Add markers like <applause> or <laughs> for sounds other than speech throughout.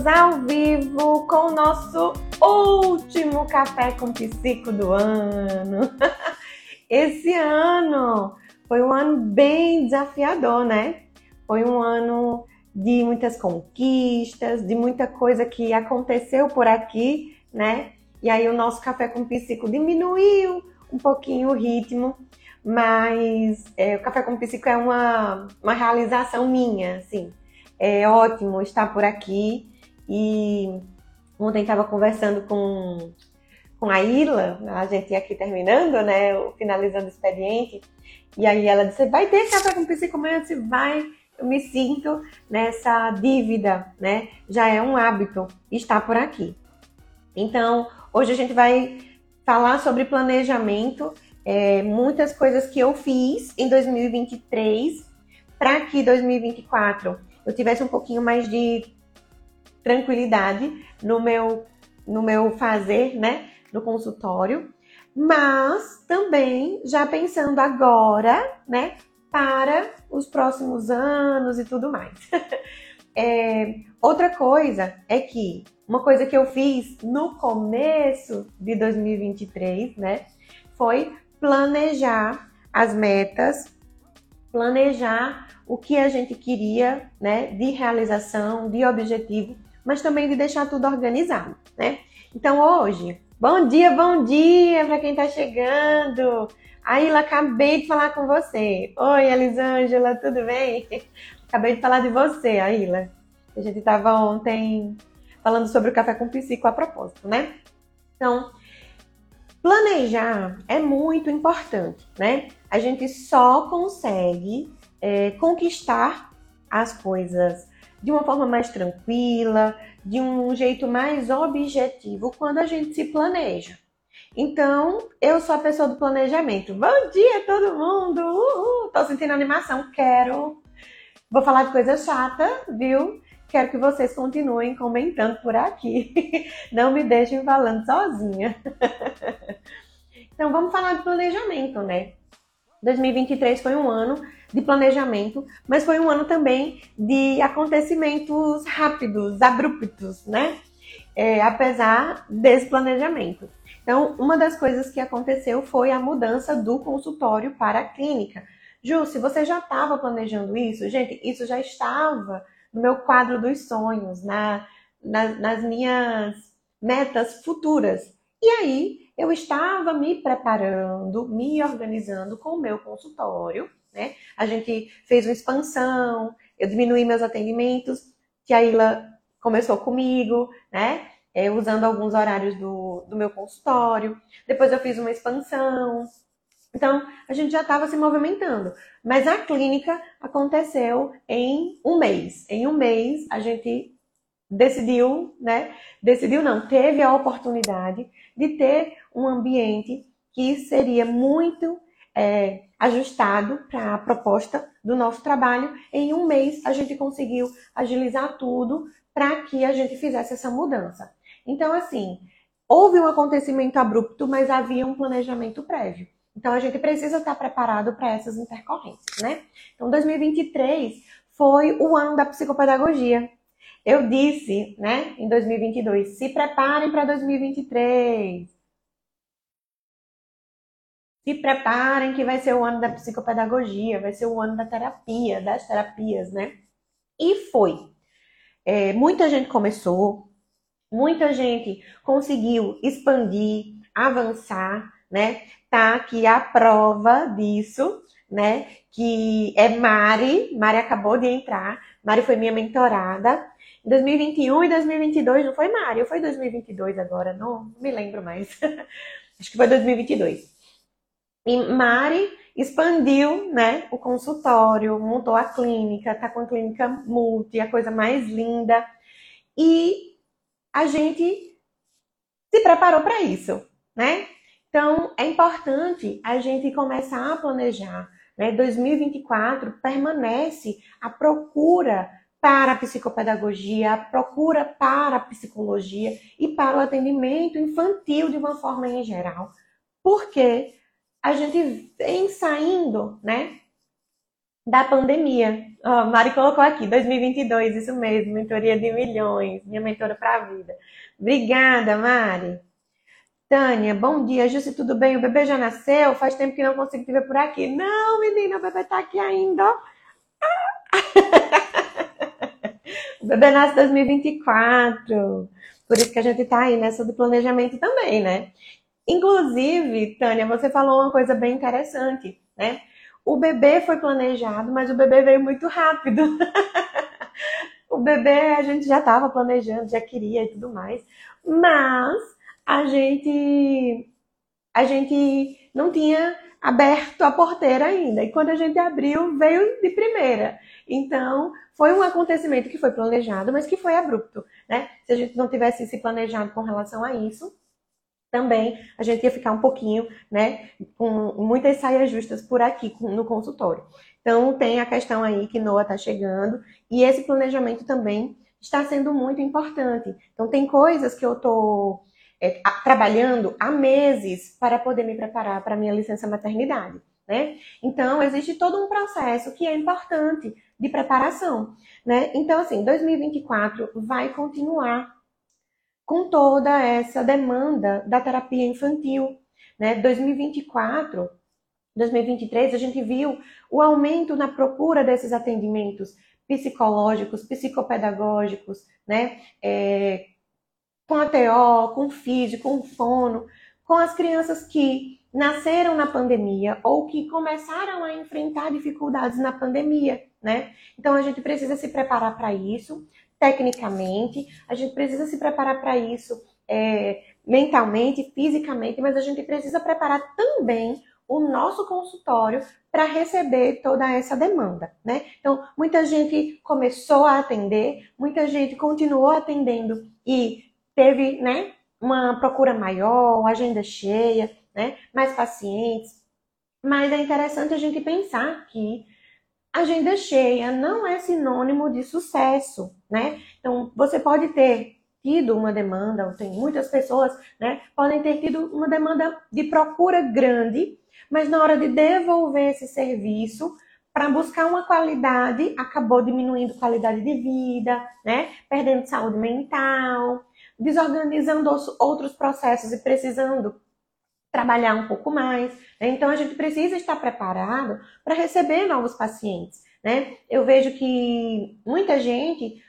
Estamos ao vivo com o nosso último café com psico do ano. <laughs> Esse ano foi um ano bem desafiador, né? Foi um ano de muitas conquistas, de muita coisa que aconteceu por aqui, né? E aí o nosso café com psico diminuiu um pouquinho o ritmo, mas é, o café com psico é uma, uma realização minha, assim. É ótimo estar por aqui e ontem estava conversando com, com a Ila, a gente aqui terminando, né, finalizando o expediente, e aí ela disse, vai ter café com psico amanhã? Eu disse, vai, eu me sinto nessa dívida, né, já é um hábito estar por aqui. Então, hoje a gente vai falar sobre planejamento, é, muitas coisas que eu fiz em 2023 para que 2024 eu tivesse um pouquinho mais de tranquilidade no meu, no meu fazer, né, no consultório, mas também já pensando agora, né, para os próximos anos e tudo mais. <laughs> é, outra coisa é que uma coisa que eu fiz no começo de 2023, né, foi planejar as metas, planejar o que a gente queria, né, de realização, de objetivo, mas também de deixar tudo organizado, né? Então hoje, bom dia, bom dia para quem está chegando. Aila, acabei de falar com você. Oi, Elisângela, tudo bem? <laughs> Acabei de falar de você, Aila. A gente estava ontem falando sobre o café com psico a propósito, né? Então, planejar é muito importante, né? A gente só consegue é, conquistar as coisas de uma forma mais tranquila, de um jeito mais objetivo quando a gente se planeja. Então, eu sou a pessoa do planejamento. Bom dia, todo mundo! Uhul! Tô sentindo animação, quero. Vou falar de coisa chata, viu? Quero que vocês continuem comentando por aqui. <laughs> Não me deixem falando sozinha. <laughs> Então, vamos falar de planejamento, né? 2023 foi um ano de planejamento, mas foi um ano também de acontecimentos rápidos, abruptos, né? É, apesar desse planejamento. Então, uma das coisas que aconteceu foi a mudança do consultório para a clínica. Ju, se você já estava planejando isso, gente, isso já estava no meu quadro dos sonhos, na, na, nas minhas metas futuras. E aí, eu estava me preparando, me organizando com o meu consultório né? A gente fez uma expansão, eu diminuí meus atendimentos, que a Ilha começou comigo, né? É, usando alguns horários do, do meu consultório. Depois eu fiz uma expansão. Então, a gente já estava se movimentando. Mas a clínica aconteceu em um mês. Em um mês, a gente decidiu, né? Decidiu não, teve a oportunidade de ter um ambiente que seria muito é, ajustado para a proposta do nosso trabalho. Em um mês, a gente conseguiu agilizar tudo para que a gente fizesse essa mudança. Então, assim, houve um acontecimento abrupto, mas havia um planejamento prévio. Então, a gente precisa estar preparado para essas intercorrências, né? Então, 2023 foi o ano da psicopedagogia. Eu disse, né, em 2022, se preparem para 2023 se preparem que vai ser o ano da psicopedagogia, vai ser o ano da terapia, das terapias, né? E foi. É, muita gente começou, muita gente conseguiu expandir, avançar, né? Tá aqui a prova disso, né? Que é Mari, Mari acabou de entrar, Mari foi minha mentorada. Em 2021 e 2022 não foi Mari, ou foi 2022 agora? Não, não me lembro mais. <laughs> Acho que foi 2022. E Mari expandiu né, o consultório, montou a clínica, tá com a clínica multi, a coisa mais linda. E a gente se preparou para isso, né? Então, é importante a gente começar a planejar. Né? 2024 permanece a procura para a psicopedagogia, a procura para a psicologia e para o atendimento infantil de uma forma em geral. Por quê? a gente vem saindo, né, da pandemia. Oh, Mari colocou aqui, 2022, isso mesmo, mentoria de milhões, minha mentora para a vida. Obrigada, Mari. Tânia, bom dia. Jussi, tudo bem? O bebê já nasceu? Faz tempo que não consigo te ver por aqui. Não, menina, o bebê tá aqui ainda. <laughs> o bebê nasce em 2024. Por isso que a gente tá aí nessa do planejamento também, né? Inclusive, Tânia, você falou uma coisa bem interessante, né? O bebê foi planejado, mas o bebê veio muito rápido. <laughs> o bebê a gente já estava planejando, já queria e tudo mais, mas a gente a gente não tinha aberto a porteira ainda. E quando a gente abriu, veio de primeira. Então, foi um acontecimento que foi planejado, mas que foi abrupto, né? Se a gente não tivesse se planejado com relação a isso, também a gente ia ficar um pouquinho, né, com muitas saias justas por aqui no consultório. Então, tem a questão aí que Noah está chegando e esse planejamento também está sendo muito importante. Então, tem coisas que eu estou é, trabalhando há meses para poder me preparar para a minha licença maternidade. Né? Então, existe todo um processo que é importante de preparação. Né? Então, assim, 2024 vai continuar com toda essa demanda da terapia infantil. Né? 2024, 2023, a gente viu o aumento na procura desses atendimentos psicológicos, psicopedagógicos, né? É, com a TO, com físico, com fono, com as crianças que nasceram na pandemia ou que começaram a enfrentar dificuldades na pandemia, né? Então a gente precisa se preparar para isso tecnicamente, a gente precisa se preparar para isso é, mentalmente, fisicamente, mas a gente precisa preparar também o nosso consultório para receber toda essa demanda, né? Então, muita gente começou a atender, muita gente continuou atendendo e teve, né, uma procura maior, agenda cheia, né, mais pacientes. Mas é interessante a gente pensar que agenda cheia não é sinônimo de sucesso, né? Então, você pode ter tido uma demanda, ou tem muitas pessoas, né, podem ter tido uma demanda de procura grande, mas na hora de devolver esse serviço, para buscar uma qualidade, acabou diminuindo qualidade de vida, né? Perdendo saúde mental, desorganizando outros processos e precisando trabalhar um pouco mais. Né? Então, a gente precisa estar preparado para receber novos pacientes. Né? Eu vejo que muita gente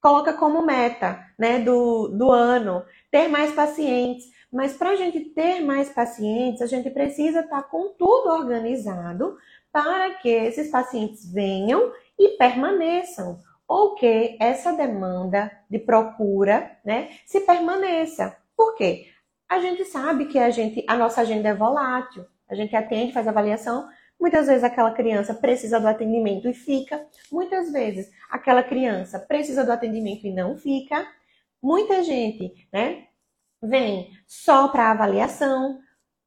coloca como meta né, do, do ano ter mais pacientes. Mas para a gente ter mais pacientes, a gente precisa estar com tudo organizado para que esses pacientes venham e permaneçam, ou que essa demanda de procura né, se permaneça. Por quê? A gente sabe que a, gente, a nossa agenda é volátil. A gente atende, faz avaliação. Muitas vezes aquela criança precisa do atendimento e fica. Muitas vezes aquela criança precisa do atendimento e não fica. Muita gente, né, vem só para avaliação.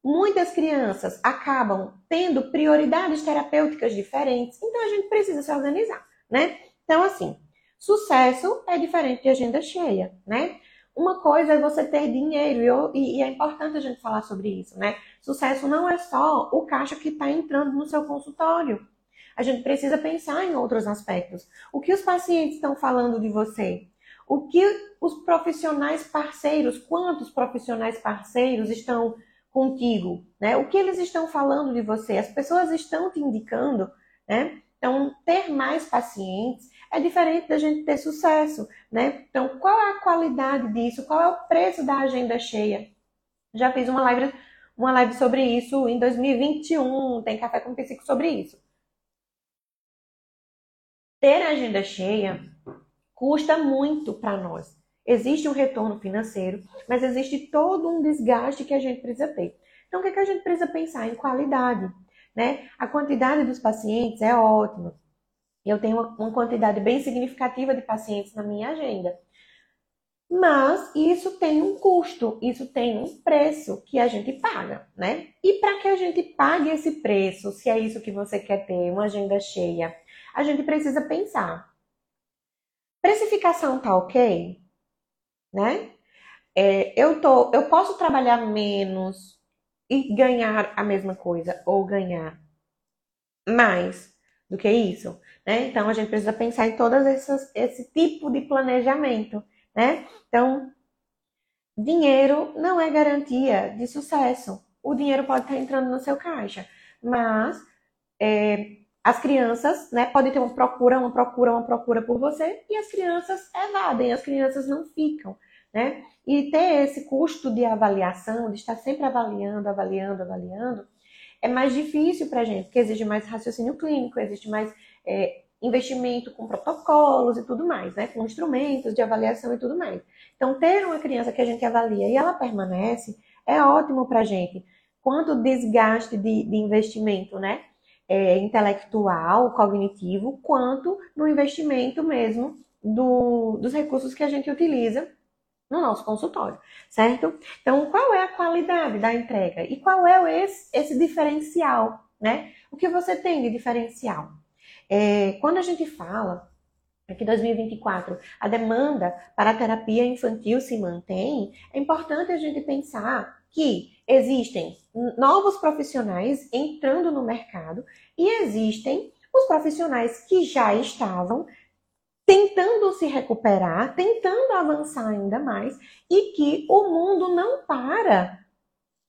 Muitas crianças acabam tendo prioridades terapêuticas diferentes. Então a gente precisa se organizar, né? Então assim, sucesso é diferente de agenda cheia, né? Uma coisa é você ter dinheiro, e, eu, e, é importante a gente falar sobre isso, né? Sucesso não é só o caixa que está entrando no seu consultório. A gente precisa pensar em outros aspectos. O que os pacientes estão falando de você? O que os profissionais parceiros, quantos profissionais parceiros estão contigo? Né? O que eles estão falando de você? As pessoas estão te indicando, né? Então, ter mais pacientes é diferente da gente ter sucesso, né? Então, qual é a qualidade disso? Qual é o preço da agenda cheia? Já fiz uma live, uma live sobre isso em 2021, tem Café com Psico sobre isso. Ter agenda cheia custa muito para nós. Existe um retorno financeiro, mas existe todo um desgaste que a gente precisa ter. Então, o que, é que a gente precisa pensar? Em qualidade. Né? A quantidade dos pacientes é ótima eu tenho uma quantidade bem significativa de pacientes na minha agenda. Mas isso tem um custo, isso tem um preço que a gente paga, né? E para que a gente pague esse preço, se é isso que você quer ter, uma agenda cheia, a gente precisa pensar. Precificação tá ok? Né? É, eu, tô, eu posso trabalhar menos e ganhar a mesma coisa, ou ganhar mais do que isso, né? Então a gente precisa pensar em todas essas esse tipo de planejamento, né? Então dinheiro não é garantia de sucesso. O dinheiro pode estar entrando no seu caixa, mas é, as crianças, né, podem ter uma procura, uma procura, uma procura por você e as crianças evadem, as crianças não ficam, né? E ter esse custo de avaliação, de estar sempre avaliando, avaliando, avaliando, é mais difícil para a gente, porque exige mais raciocínio clínico, existe mais é, investimento com protocolos e tudo mais, né? Com instrumentos de avaliação e tudo mais. Então, ter uma criança que a gente avalia e ela permanece é ótimo para a gente. Quanto desgaste de, de investimento, né? É, intelectual, cognitivo, quanto no investimento mesmo do, dos recursos que a gente utiliza no nosso consultório, certo? Então, qual é a qualidade da entrega e qual é esse, esse diferencial, né? O que você tem de diferencial? É, quando a gente fala que 2024 a demanda para a terapia infantil se mantém, é importante a gente pensar que existem novos profissionais entrando no mercado e existem os profissionais que já estavam tentando se recuperar, tentando avançar ainda mais e que o mundo não para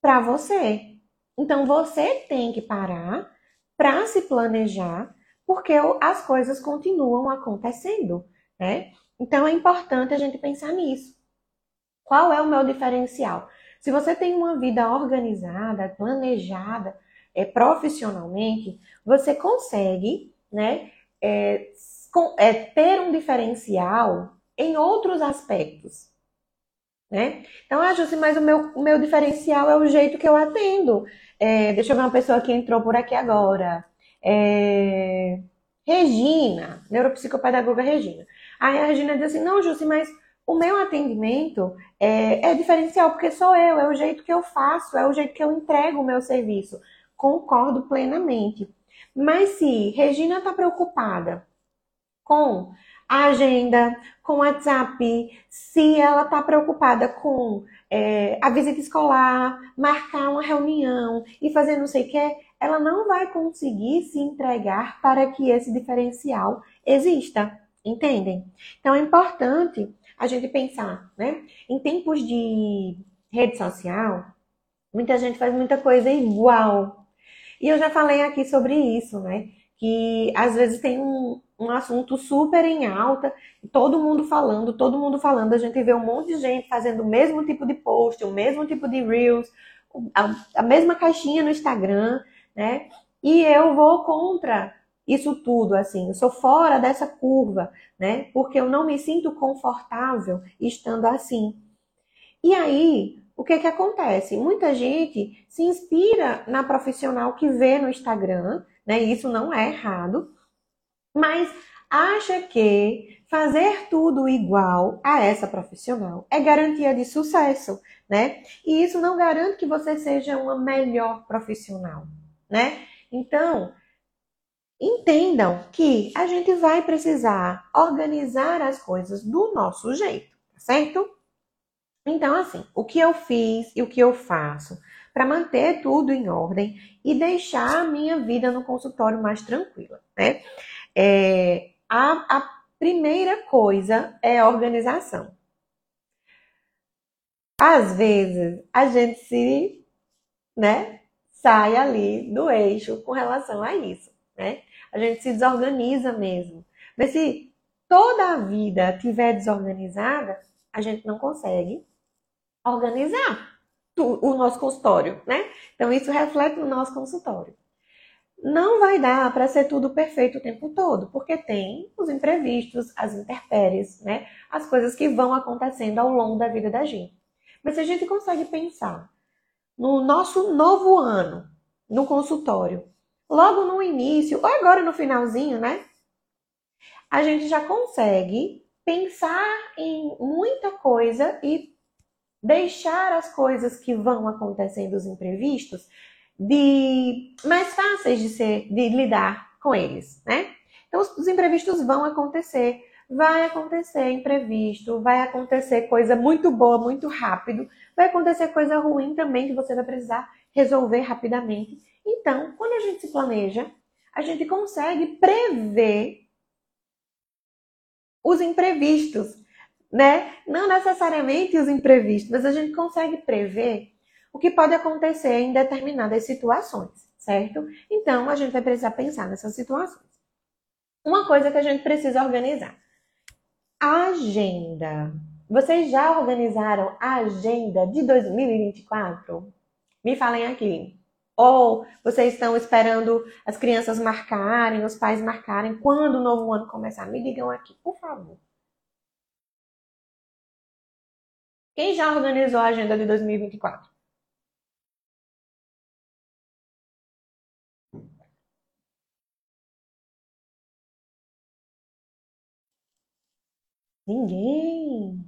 para você. Então você tem que parar para se planejar, porque as coisas continuam acontecendo, né? Então é importante a gente pensar nisso. Qual é o meu diferencial? Se você tem uma vida organizada, planejada, é, profissionalmente, você consegue, né, é, é, ter um diferencial em outros aspectos. Né? Então, ah, Jussi, mas o meu, o meu diferencial é o jeito que eu atendo. É, deixa eu ver uma pessoa que entrou por aqui agora. É, Regina, neuropsicopedagoga Regina. Aí a Regina diz assim: não, Jussi, mas o meu atendimento é, é, diferencial, porque sou eu, é o jeito que eu faço, é o jeito que eu entrego o meu serviço. Concordo plenamente. Mas se Regina está preocupada com a agenda, com o WhatsApp, se ela está preocupada com é, a visita escolar, marcar uma reunião e fazer não sei o que, ela não vai conseguir se entregar para que esse diferencial exista. Entendem? Então é importante a gente pensar, né? Em tempos de rede social, muita gente faz muita coisa igual. E eu já falei aqui sobre isso, né? Que às vezes tem um, um assunto super em alta, todo mundo falando, todo mundo falando, a gente vê um monte de gente fazendo o mesmo tipo de post, o mesmo tipo de reels, a, a mesma caixinha no Instagram, né? E eu vou contra isso tudo, assim, eu sou fora dessa curva, né? Porque eu não me sinto confortável estando assim. E aí, o que que acontece? Muita gente se inspira na profissional que vê no Instagram, né? Isso não é errado, mas acha que fazer tudo igual a essa profissional é garantia de sucesso, né? E isso não garante que você seja uma melhor profissional, né? Então, entendam que a gente vai precisar organizar as coisas do nosso jeito, tá certo? Então, assim, o que eu fiz e o que eu faço para manter tudo em ordem e deixar a minha vida no consultório mais tranquila, né? É, a, a primeira coisa é a organização. Às vezes a gente se, né, sai ali do eixo com relação a isso, né? A gente se desorganiza mesmo. Mas se toda a vida tiver desorganizada, a gente não consegue organizar o nosso consultório, né? Então isso reflete no nosso consultório não vai dar para ser tudo perfeito o tempo todo, porque tem os imprevistos, as intempéries, né? As coisas que vão acontecendo ao longo da vida da gente. Mas se a gente consegue pensar no nosso novo ano, no consultório, logo no início, ou agora no finalzinho, né? A gente já consegue pensar em muita coisa e deixar as coisas que vão acontecendo, os imprevistos, de mais fáceis de ser, de lidar com eles, né? Então os, os imprevistos vão acontecer, vai acontecer imprevisto, vai acontecer coisa muito boa, muito rápido, vai acontecer coisa ruim também que você vai precisar resolver rapidamente. Então, quando a gente se planeja, a gente consegue prever os imprevistos, né? Não necessariamente os imprevistos, mas a gente consegue prever o que pode acontecer em determinadas situações, certo? Então, a gente vai precisar pensar nessas situações. Uma coisa que a gente precisa organizar: agenda. Vocês já organizaram a agenda de 2024? Me falem aqui. Ou vocês estão esperando as crianças marcarem, os pais marcarem quando o novo ano começar? Me digam aqui, por favor. Quem já organizou a agenda de 2024? Ninguém.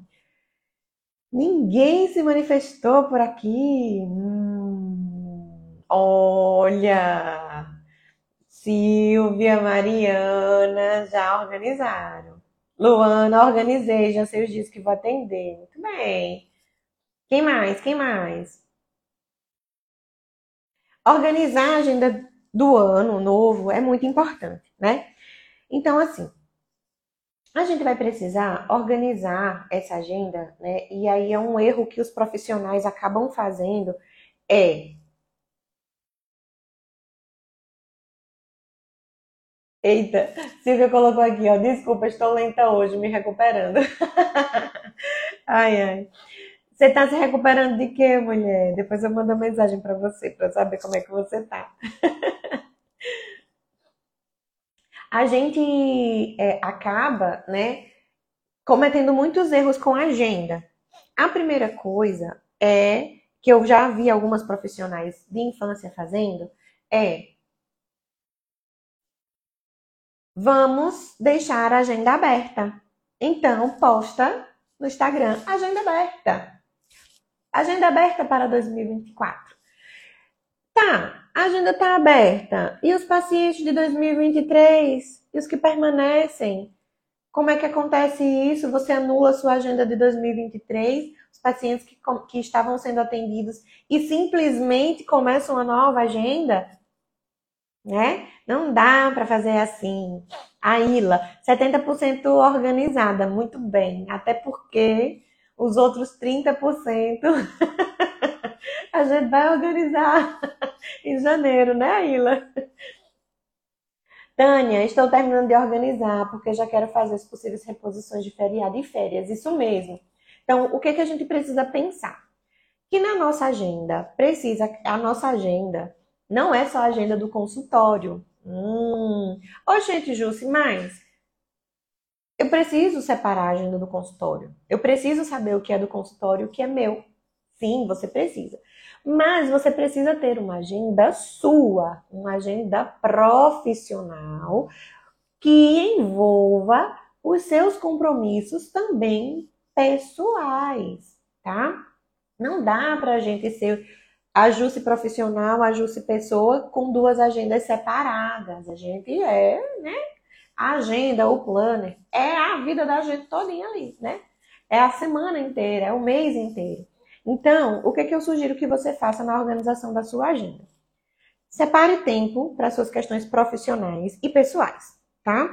Ninguém se manifestou por aqui. Hum, olha, Silvia, Mariana já organizaram. Luana, organizei, já sei os dias que vou atender. Muito bem. Quem mais? Quem mais? Organizar a agenda do ano novo é muito importante, né? Então, assim, a gente vai precisar organizar essa agenda, né? E aí é um erro que os profissionais acabam fazendo é Eita, Silvia colocou aqui, ó. Desculpa, estou lenta hoje, me recuperando. <laughs> ai, ai. Você tá se recuperando de quê, mulher? Depois eu mando uma mensagem para você, para saber como é que você tá. <laughs> a gente é, acaba, né, cometendo muitos erros com a agenda. A primeira coisa é que eu já vi algumas profissionais de infância fazendo é vamos deixar a agenda aberta. Então, posta no Instagram agenda aberta. Agenda aberta para 2024. Tá, a agenda está aberta. E os pacientes de 2023? E os que permanecem? Como é que acontece isso? Você anula sua agenda de 2023, os pacientes que, que estavam sendo atendidos e simplesmente começam uma nova agenda? Né? Não dá para fazer assim. A Ila, 70% organizada, muito bem. Até porque os outros 30% <laughs> a gente vai organizar <laughs> em janeiro, né, Ila? Tânia, estou terminando de organizar porque já quero fazer as possíveis reposições de feriado e férias. Isso mesmo. Então, o que, que a gente precisa pensar? Que na nossa agenda, precisa, a nossa agenda não é só a agenda do consultório. Hum. Ô, gente, Jussi, mas eu preciso separar a agenda do consultório. Eu preciso saber o que é do consultório e o que é meu. Sim, você precisa. Mas você precisa ter uma agenda sua, uma agenda profissional que envolva os seus compromissos também pessoais, tá? Não dá para a gente ser ajuste profissional, ajuste pessoa com duas agendas separadas. A gente é, né? A agenda, o planner, é a vida da gente todinha ali, né? É a semana inteira, é o mês inteiro. Então, o que, que eu sugiro que você faça na organização da sua agenda? Separe tempo para suas questões profissionais e pessoais, tá?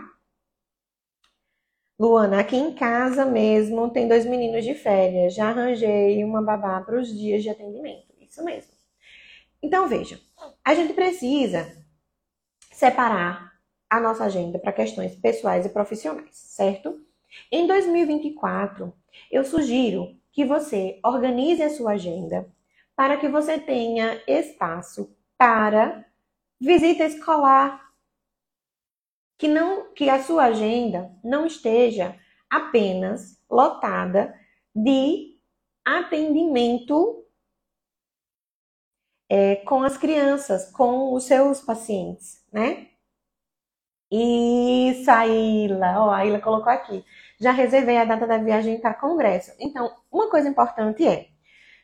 Luana, aqui em casa mesmo tem dois meninos de férias. Já arranjei uma babá para os dias de atendimento. Isso mesmo. Então, veja, a gente precisa separar a nossa agenda para questões pessoais e profissionais, certo? Em 2024, eu sugiro que você organize a sua agenda para que você tenha espaço para visita escolar. Que não que a sua agenda não esteja apenas lotada de atendimento é, com as crianças, com os seus pacientes, né? Isso, a Ilha, ó, a Ilha colocou aqui já reservei a data da viagem para congresso. Então, uma coisa importante é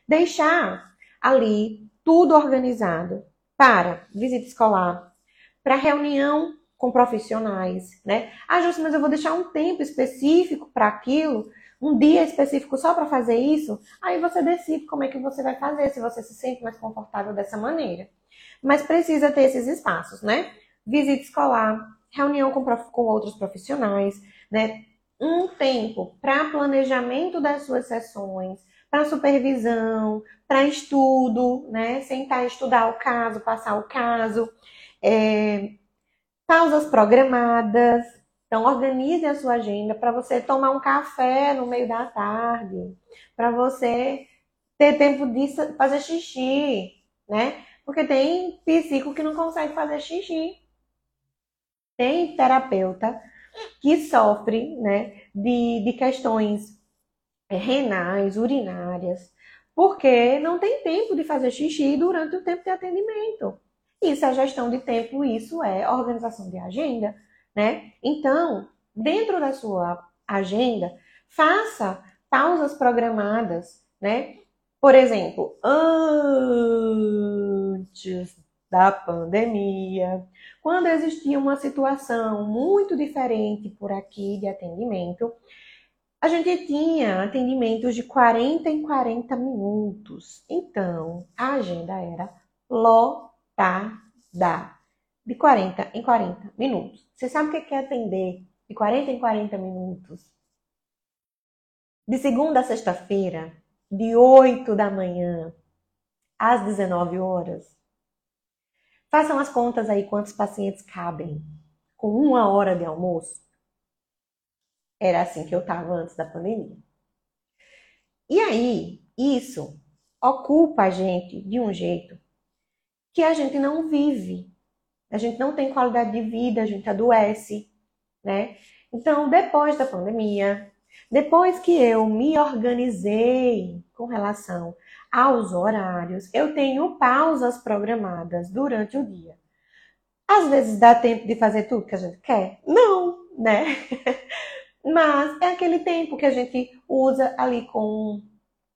deixar ali tudo organizado para visita escolar, para reunião com profissionais, né? Ah, Justo, mas eu vou deixar um tempo específico para aquilo, um dia específico só para fazer isso. Aí você decide como é que você vai fazer, se você se sente mais confortável dessa maneira. Mas precisa ter esses espaços, né? visita escolar, reunião com, com outros profissionais, né? Um tempo para planejamento das suas sessões, para supervisão, para estudo, né? Sentar estudar o caso, passar o caso, é, pausas programadas. Então, organize a sua agenda para você tomar um café no meio da tarde, para você ter tempo de fazer xixi, né? Porque tem psico que não consegue fazer xixi. Tem terapeuta que sofre, né, de, de questões renais, urinárias, porque não tem tempo de fazer xixi durante o tempo de atendimento. Isso é gestão de tempo, isso é organização de agenda, né? Então, dentro da sua agenda, faça pausas programadas, né? Por exemplo, antes da pandemia, quando existia uma situação muito diferente por aqui de atendimento, a gente tinha atendimentos de 40 em 40 minutos. Então, a agenda era lotada de 40 em 40 minutos. Você sabe o que é atender de 40 em 40 minutos? De segunda a sexta-feira, de 8 da manhã às 19 horas. Façam as contas aí quantos pacientes cabem com uma hora de almoço. Era assim que eu estava antes da pandemia. E aí, isso ocupa a gente de um jeito que a gente não vive. A gente não tem qualidade de vida, a gente adoece, né? Então, depois da pandemia, depois que eu me organizei com relação aos horários, eu tenho pausas programadas durante o dia. Às vezes dá tempo de fazer tudo que a gente quer? Não, né? <laughs> Mas é aquele tempo que a gente usa ali com,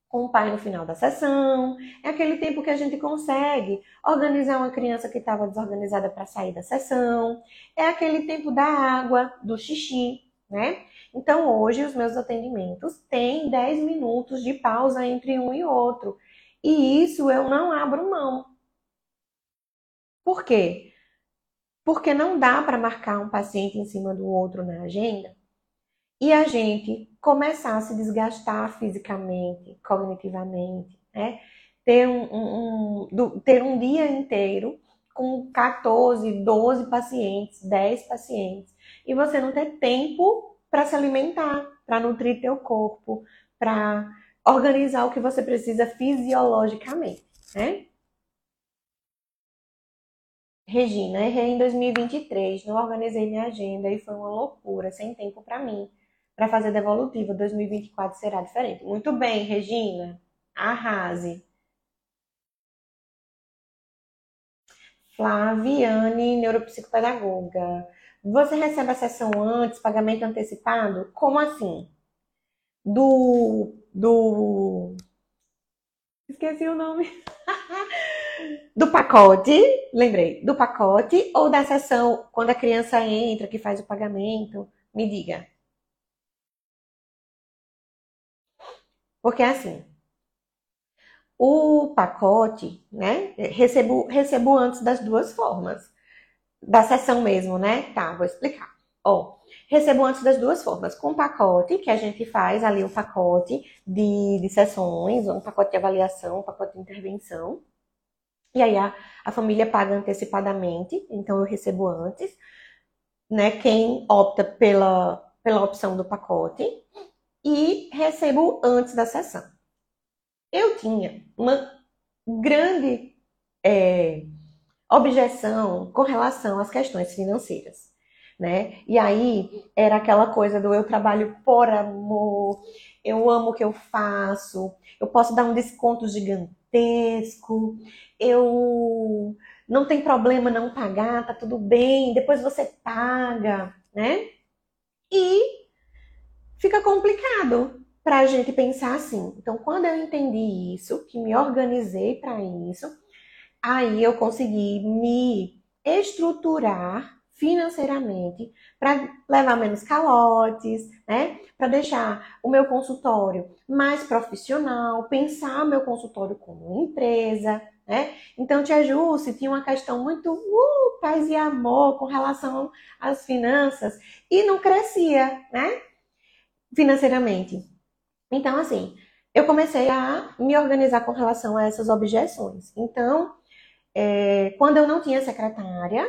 com o pai no final da sessão, é aquele tempo que a gente consegue organizar uma criança que estava desorganizada para sair da sessão, é aquele tempo da água, do xixi, né? Então hoje os meus atendimentos têm 10 minutos de pausa entre um e outro. E isso eu não abro mão. Por quê? Porque não dá para marcar um paciente em cima do outro na agenda e a gente começar a se desgastar fisicamente, cognitivamente, né? Ter um, um, um, ter um dia inteiro com 14, 12 pacientes, 10 pacientes, e você não ter tempo para se alimentar, para nutrir teu corpo, para organizar o que você precisa fisiologicamente, né? Regina, errei em 2023, não organizei minha agenda e foi uma loucura, sem tempo para mim para fazer devolutiva. 2024 será diferente. Muito bem, Regina. Arrase. Flaviane, neuropsicopedagoga. Você recebe a sessão antes, pagamento antecipado? Como assim? Do. Do. Esqueci o nome. <laughs> do pacote, lembrei, do pacote ou da sessão quando a criança entra, que faz o pagamento? Me diga. Porque assim, o pacote, né? Recebo, recebo antes das duas formas. Da sessão mesmo, né? Tá, vou explicar. Ó, recebo antes das duas formas. Com pacote, que a gente faz ali o pacote de, de sessões, um pacote de avaliação, um pacote de intervenção. E aí a, a família paga antecipadamente, então eu recebo antes. Né? Quem opta pela, pela opção do pacote e recebo antes da sessão. Eu tinha uma grande é, objeção com relação às questões financeiras. Né? E aí era aquela coisa do eu trabalho por amor, eu amo o que eu faço, eu posso dar um desconto gigantesco, eu não tem problema não pagar, tá tudo bem, depois você paga, né? E fica complicado para a gente pensar assim. Então, quando eu entendi isso, que me organizei para isso, aí eu consegui me estruturar financeiramente para levar menos calotes, né? Para deixar o meu consultório mais profissional, pensar meu consultório como empresa, né? Então, tia Jússi tinha uma questão muito uh, paz e amor com relação às finanças e não crescia, né? Financeiramente. Então, assim, eu comecei a me organizar com relação a essas objeções. Então, é, quando eu não tinha secretária,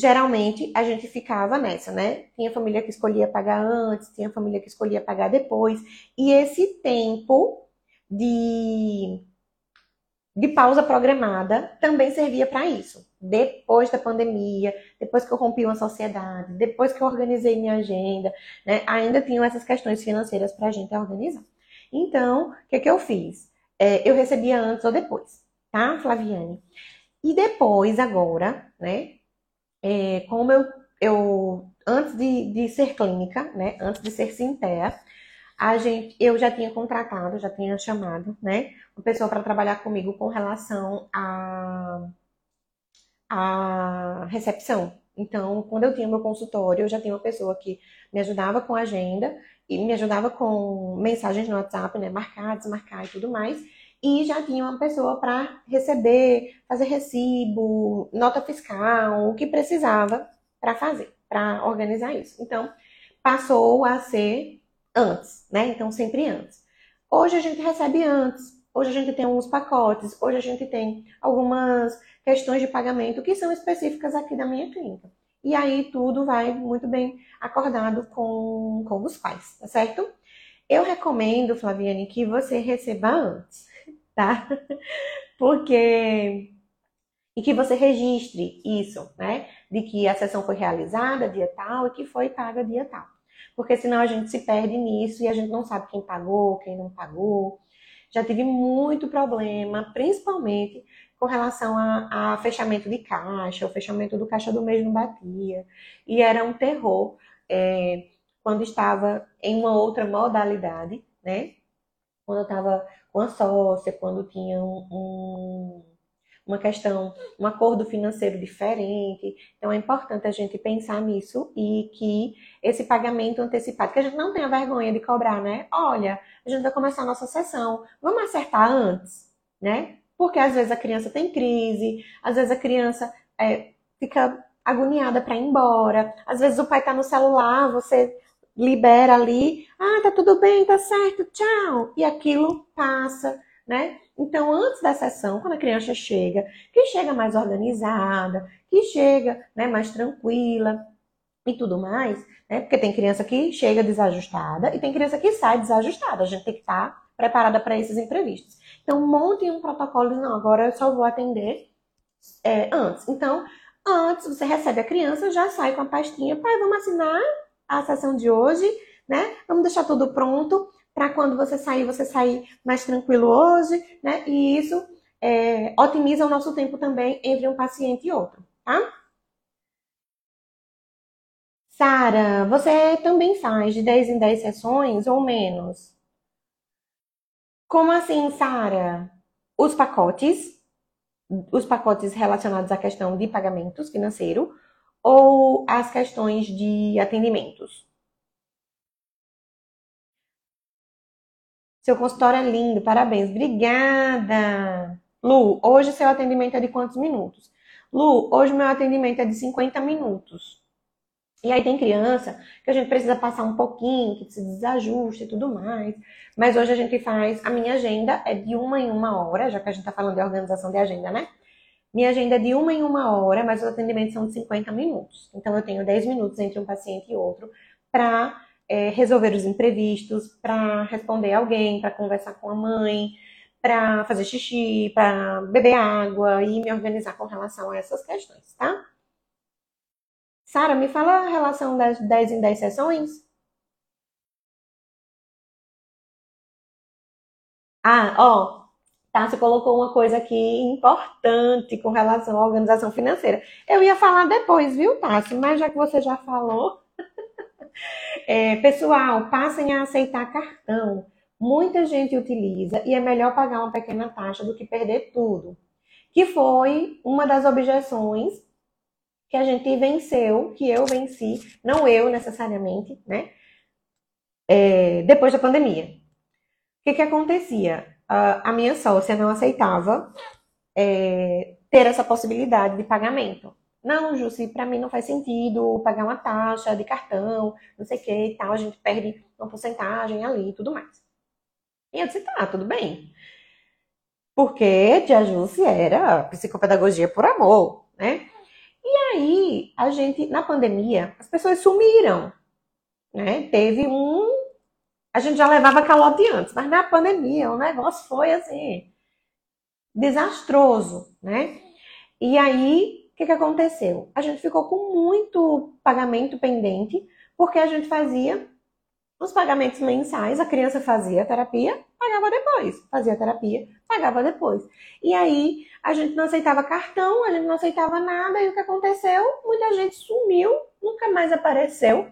geralmente a gente ficava nessa, né? Tinha família que escolhia pagar antes, tinha família que escolhia pagar depois. E esse tempo de, de pausa programada também servia para isso. Depois da pandemia, depois que eu rompi uma sociedade, depois que eu organizei minha agenda, né? Ainda tinham essas questões financeiras para a gente organizar. Então, o que, que eu fiz? É, eu recebia antes ou depois, tá, Flaviane? E depois, agora, né? É, como eu, eu antes de, de ser clínica, né? Antes de ser Sintea, a gente, eu já tinha contratado, já tinha chamado, né? Uma pessoa para trabalhar comigo com relação a, a recepção. Então, quando eu tinha meu consultório, eu já tinha uma pessoa que me ajudava com a agenda e me ajudava com mensagens no WhatsApp, né? Marcar, desmarcar e tudo mais e já tinha uma pessoa para receber, fazer recibo, nota fiscal, o que precisava para fazer, para organizar isso. Então, passou a ser antes, né? Então, sempre antes. Hoje a gente recebe antes, hoje a gente tem alguns pacotes, hoje a gente tem algumas questões de pagamento que são específicas aqui da minha clínica. E aí tudo vai muito bem acordado com, com os pais, tá certo? Eu recomendo, Flaviane, que você receba antes tá? Porque. E que você registre isso, né? De que a sessão foi realizada dia tal e que foi paga dia tal. Porque senão a gente se perde nisso e a gente não sabe quem pagou, quem não pagou. Já tive muito problema, principalmente com relação a, a, fechamento de caixa, o fechamento do caixa do mês não batia. E era um terror é, quando estava em uma outra modalidade, né? Quando eu estava com a sócia, quando tinha um, um, uma questão, um acordo financeiro diferente. Então é importante a gente pensar nisso e que esse pagamento antecipado, que a gente não tenha vergonha de cobrar, né? Olha, a gente vai começar a nossa sessão, vamos acertar antes, né? Porque às vezes a criança tem crise, às vezes a criança é, fica agoniada para ir embora, às vezes o pai está no celular, você libera ali, ah, tá tudo bem, tá certo, tchau. E aquilo passa, né? Então, antes da sessão, quando a criança chega, que chega mais organizada, que chega né, mais tranquila e tudo mais, né? Porque tem criança que chega desajustada e tem criança que sai desajustada. A gente tem que estar tá preparada para esses imprevistos. Então, monte um protocolo, não, agora eu só vou atender é, antes. Então, antes você recebe a criança, já sai com a pastinha, pai, vamos assinar a sessão de hoje, né? Vamos deixar tudo pronto para quando você sair, você sair mais tranquilo hoje, né? E isso é, otimiza o nosso tempo também entre um paciente e outro, tá? Sara, você também faz de 10 em 10 sessões ou menos? Como assim, Sara? Os pacotes, os pacotes relacionados à questão de pagamentos financeiro ou as questões de atendimentos? Seu consultório é lindo, parabéns. Obrigada. Lu, hoje seu atendimento é de quantos minutos? Lu, hoje meu atendimento é de 50 minutos. E aí tem criança que a gente precisa passar um pouquinho, que se desajuste e tudo mais. Mas hoje a gente faz, a minha agenda é de uma em uma hora, já que a gente está falando de organização de agenda, né? Minha agenda é de uma em uma hora, mas os atendimentos são de 50 minutos. Então, eu tenho 10 minutos entre um paciente e outro para é, resolver os imprevistos, para responder alguém, para conversar com a mãe, para fazer xixi, para beber água e me organizar com relação a essas questões, tá? Sara, me fala a relação das 10 em 10 sessões? Ah, ó, Tá? Você colocou uma coisa aqui importante com relação à organização financeira. Eu ia falar depois, viu, Tassi? Mas já que você já falou. <laughs> é, pessoal, passem a aceitar cartão. Muita gente utiliza e é melhor pagar uma pequena taxa do que perder tudo. Que foi uma das objeções que a gente venceu, que eu venci, não eu necessariamente, né? É, depois da pandemia. O que, que acontecia? A minha sócia não aceitava é, ter essa possibilidade de pagamento. Não, Jussi, para mim não faz sentido pagar uma taxa de cartão, não sei o que e tal, a gente perde uma porcentagem ali e tudo mais. E eu disse, tá, tudo bem. Porque Tia Jussi era psicopedagogia por amor, né? E aí, a gente, na pandemia, as pessoas sumiram, né? Teve um. A gente já levava calote antes, mas na pandemia o negócio foi assim, desastroso, né? E aí, o que, que aconteceu? A gente ficou com muito pagamento pendente, porque a gente fazia os pagamentos mensais, a criança fazia terapia, pagava depois, fazia terapia, pagava depois. E aí a gente não aceitava cartão, a gente não aceitava nada, e o que aconteceu? Muita gente sumiu, nunca mais apareceu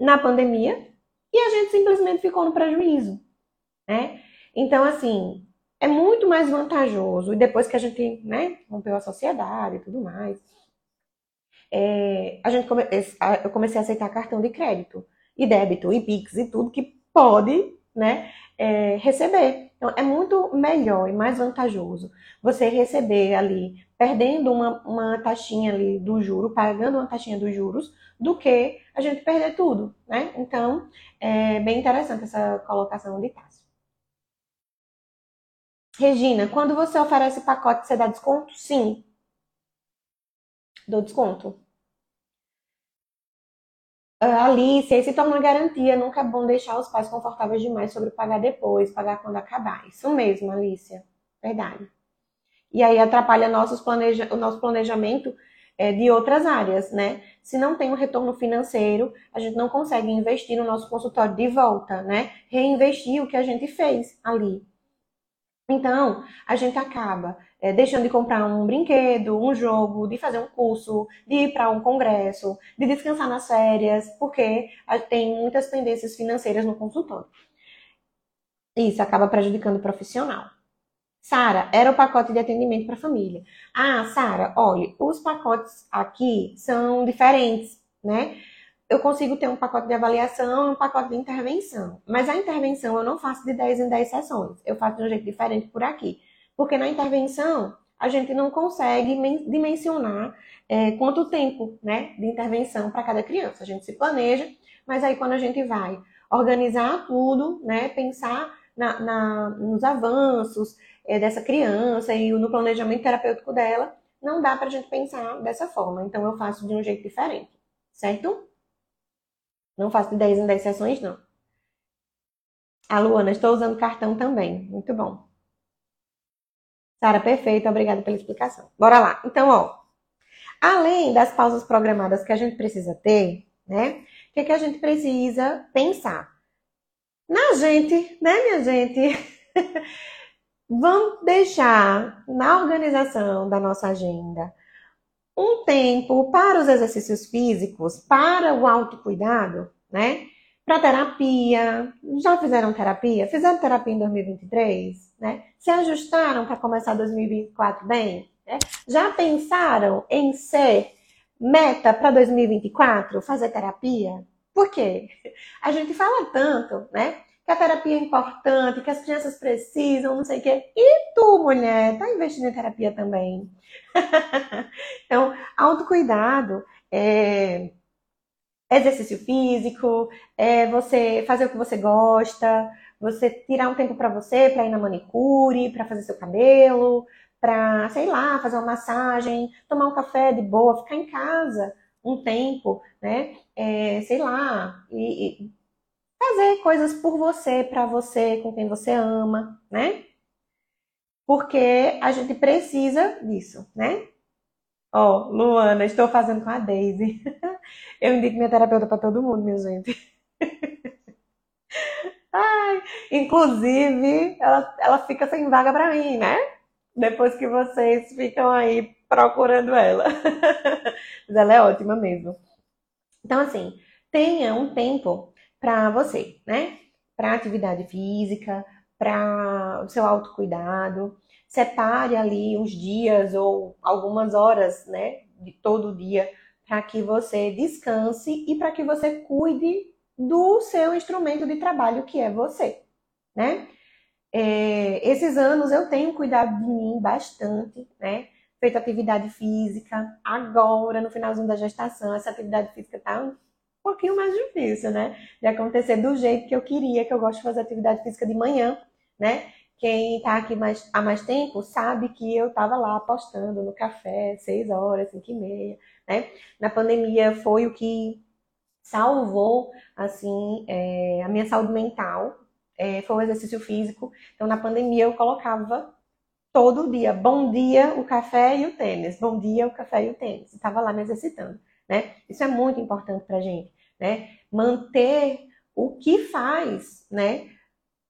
na pandemia, e a gente simplesmente ficou no prejuízo, né? Então, assim, é muito mais vantajoso, e depois que a gente, né, rompeu a sociedade e tudo mais, é, a gente come, eu comecei a aceitar cartão de crédito e débito e Pix e tudo que pode né, é, receber. Então, é muito melhor e mais vantajoso você receber ali, perdendo uma, uma taxinha ali do juro, pagando uma taxinha dos juros, do que a gente perder tudo, né? Então, é bem interessante essa colocação de Tássio. Regina, quando você oferece pacote, você dá desconto? Sim. Dou desconto. Alice, aí se torna uma garantia, nunca é bom deixar os pais confortáveis demais sobre pagar depois, pagar quando acabar. Isso mesmo, Alicia, verdade. E aí atrapalha nossos planeja o nosso planejamento é, de outras áreas, né? Se não tem um retorno financeiro, a gente não consegue investir no nosso consultório de volta, né? Reinvestir o que a gente fez ali. Então, a gente acaba é, deixando de comprar um brinquedo, um jogo, de fazer um curso, de ir para um congresso, de descansar nas férias, porque tem muitas pendências financeiras no consultório. Isso acaba prejudicando o profissional. Sara, era o pacote de atendimento para família. Ah, Sara, olha, os pacotes aqui são diferentes, né? Eu consigo ter um pacote de avaliação e um pacote de intervenção. Mas a intervenção eu não faço de 10 em 10 sessões. Eu faço de um jeito diferente por aqui. Porque na intervenção, a gente não consegue dimensionar é, quanto tempo né, de intervenção para cada criança. A gente se planeja, mas aí quando a gente vai organizar tudo, né, pensar na, na, nos avanços é, dessa criança e no planejamento terapêutico dela, não dá para a gente pensar dessa forma. Então eu faço de um jeito diferente, certo? Não faço de 10 em 10 sessões, não. A Luana, estou usando cartão também. Muito bom. Sara, perfeito, obrigada pela explicação. Bora lá. Então, ó, além das pausas programadas que a gente precisa ter, né? O que, que a gente precisa pensar? Na gente, né, minha gente? <laughs> Vamos deixar na organização da nossa agenda um tempo para os exercícios físicos, para o autocuidado, né? Para terapia. Já fizeram terapia? Fizeram terapia em 2023? né? Se ajustaram para começar 2024 bem? Né? Já pensaram em ser meta para 2024? Fazer terapia? Por quê? <laughs> A gente fala tanto, né? Que a terapia é importante, que as crianças precisam, não sei o quê. E tu, mulher, tá investindo em terapia também? <laughs> então, autocuidado é exercício físico, é você fazer o que você gosta, você tirar um tempo para você, para ir na manicure, para fazer seu cabelo, para, sei lá, fazer uma massagem, tomar um café de boa, ficar em casa um tempo, né? É, sei lá, e, e fazer coisas por você, para você, com quem você ama, né? Porque a gente precisa disso, né? Ó, oh, Luana, estou fazendo com a Daisy. <laughs> Eu indico minha terapeuta para todo mundo, minha gente. <laughs> Ai, inclusive, ela, ela fica sem vaga para mim, né? Depois que vocês ficam aí procurando ela. <laughs> Mas ela é ótima mesmo. Então, assim, tenha um tempo para você, né? Para atividade física, para o seu autocuidado. Separe ali uns dias ou algumas horas, né? De todo dia, para que você descanse e para que você cuide do seu instrumento de trabalho, que é você, né? é, esses anos eu tenho cuidado de mim bastante, né? Feito atividade física. Agora, no finalzinho da gestação, essa atividade física tá um pouquinho mais difícil, né? De acontecer do jeito que eu queria, que eu gosto de fazer atividade física de manhã, né? Quem está aqui mais, há mais tempo sabe que eu estava lá apostando no café, seis horas, cinco e meia, né? Na pandemia foi o que salvou, assim, é, a minha saúde mental, é, foi o exercício físico. Então, na pandemia, eu colocava todo dia, bom dia, o café e o tênis, bom dia, o café e o tênis. Estava lá me exercitando, né? Isso é muito importante para gente, né? Manter o que faz, né?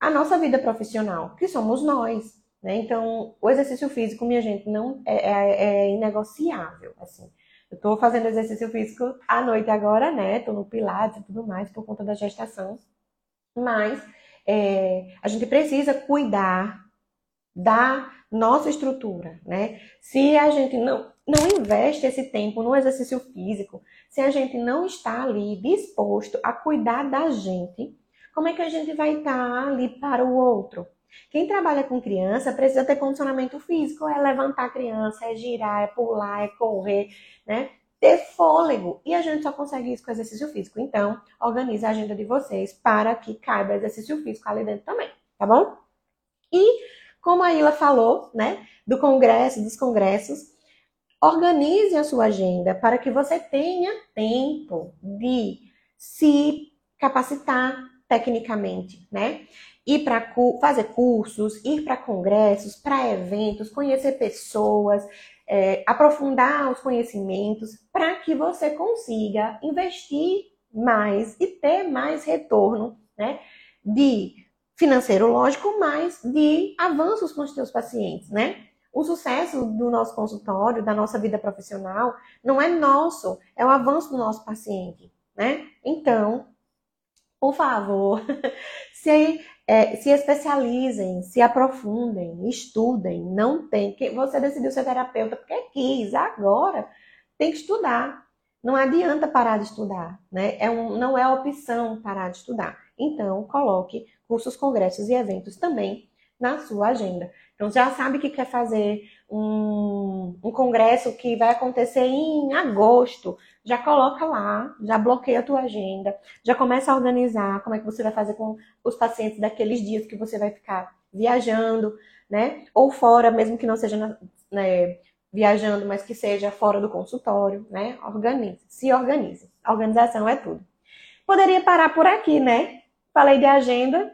a nossa vida profissional, que somos nós. Né? Então, o exercício físico, minha gente, não é, é, é inegociável. Assim. Eu estou fazendo exercício físico à noite agora, né? Estou no Pilates e tudo mais por conta da gestação. Mas é, a gente precisa cuidar da nossa estrutura, né? Se a gente não, não investe esse tempo no exercício físico, se a gente não está ali disposto a cuidar da gente, como é que a gente vai estar ali para o outro? Quem trabalha com criança precisa ter condicionamento físico, é levantar a criança, é girar, é pular, é correr, né? Ter fôlego. E a gente só consegue isso com exercício físico. Então, organize a agenda de vocês para que caiba exercício físico ali dentro também, tá bom? E, como a Ila falou, né, do congresso, dos congressos, organize a sua agenda para que você tenha tempo de se capacitar, tecnicamente, né? Ir para fazer cursos, ir para congressos, para eventos, conhecer pessoas, é, aprofundar os conhecimentos para que você consiga investir mais e ter mais retorno, né? De financeiro, lógico, mas de avanços com os seus pacientes, né? O sucesso do nosso consultório, da nossa vida profissional, não é nosso, é o avanço do nosso paciente, né? Então, por favor, <laughs> se, é, se especializem, se aprofundem, estudem. Não tem que você decidiu ser terapeuta porque quis, agora tem que estudar. Não adianta parar de estudar, né? É um, não é opção parar de estudar. Então, coloque cursos, congressos e eventos também na sua agenda. Então, já sabe que quer fazer um, um congresso que vai acontecer em agosto, já coloca lá, já bloqueia a tua agenda, já começa a organizar como é que você vai fazer com os pacientes daqueles dias que você vai ficar viajando, né? Ou fora, mesmo que não seja né, viajando, mas que seja fora do consultório, né? Organize, se organize. Organização é tudo. Poderia parar por aqui, né? Falei de agenda,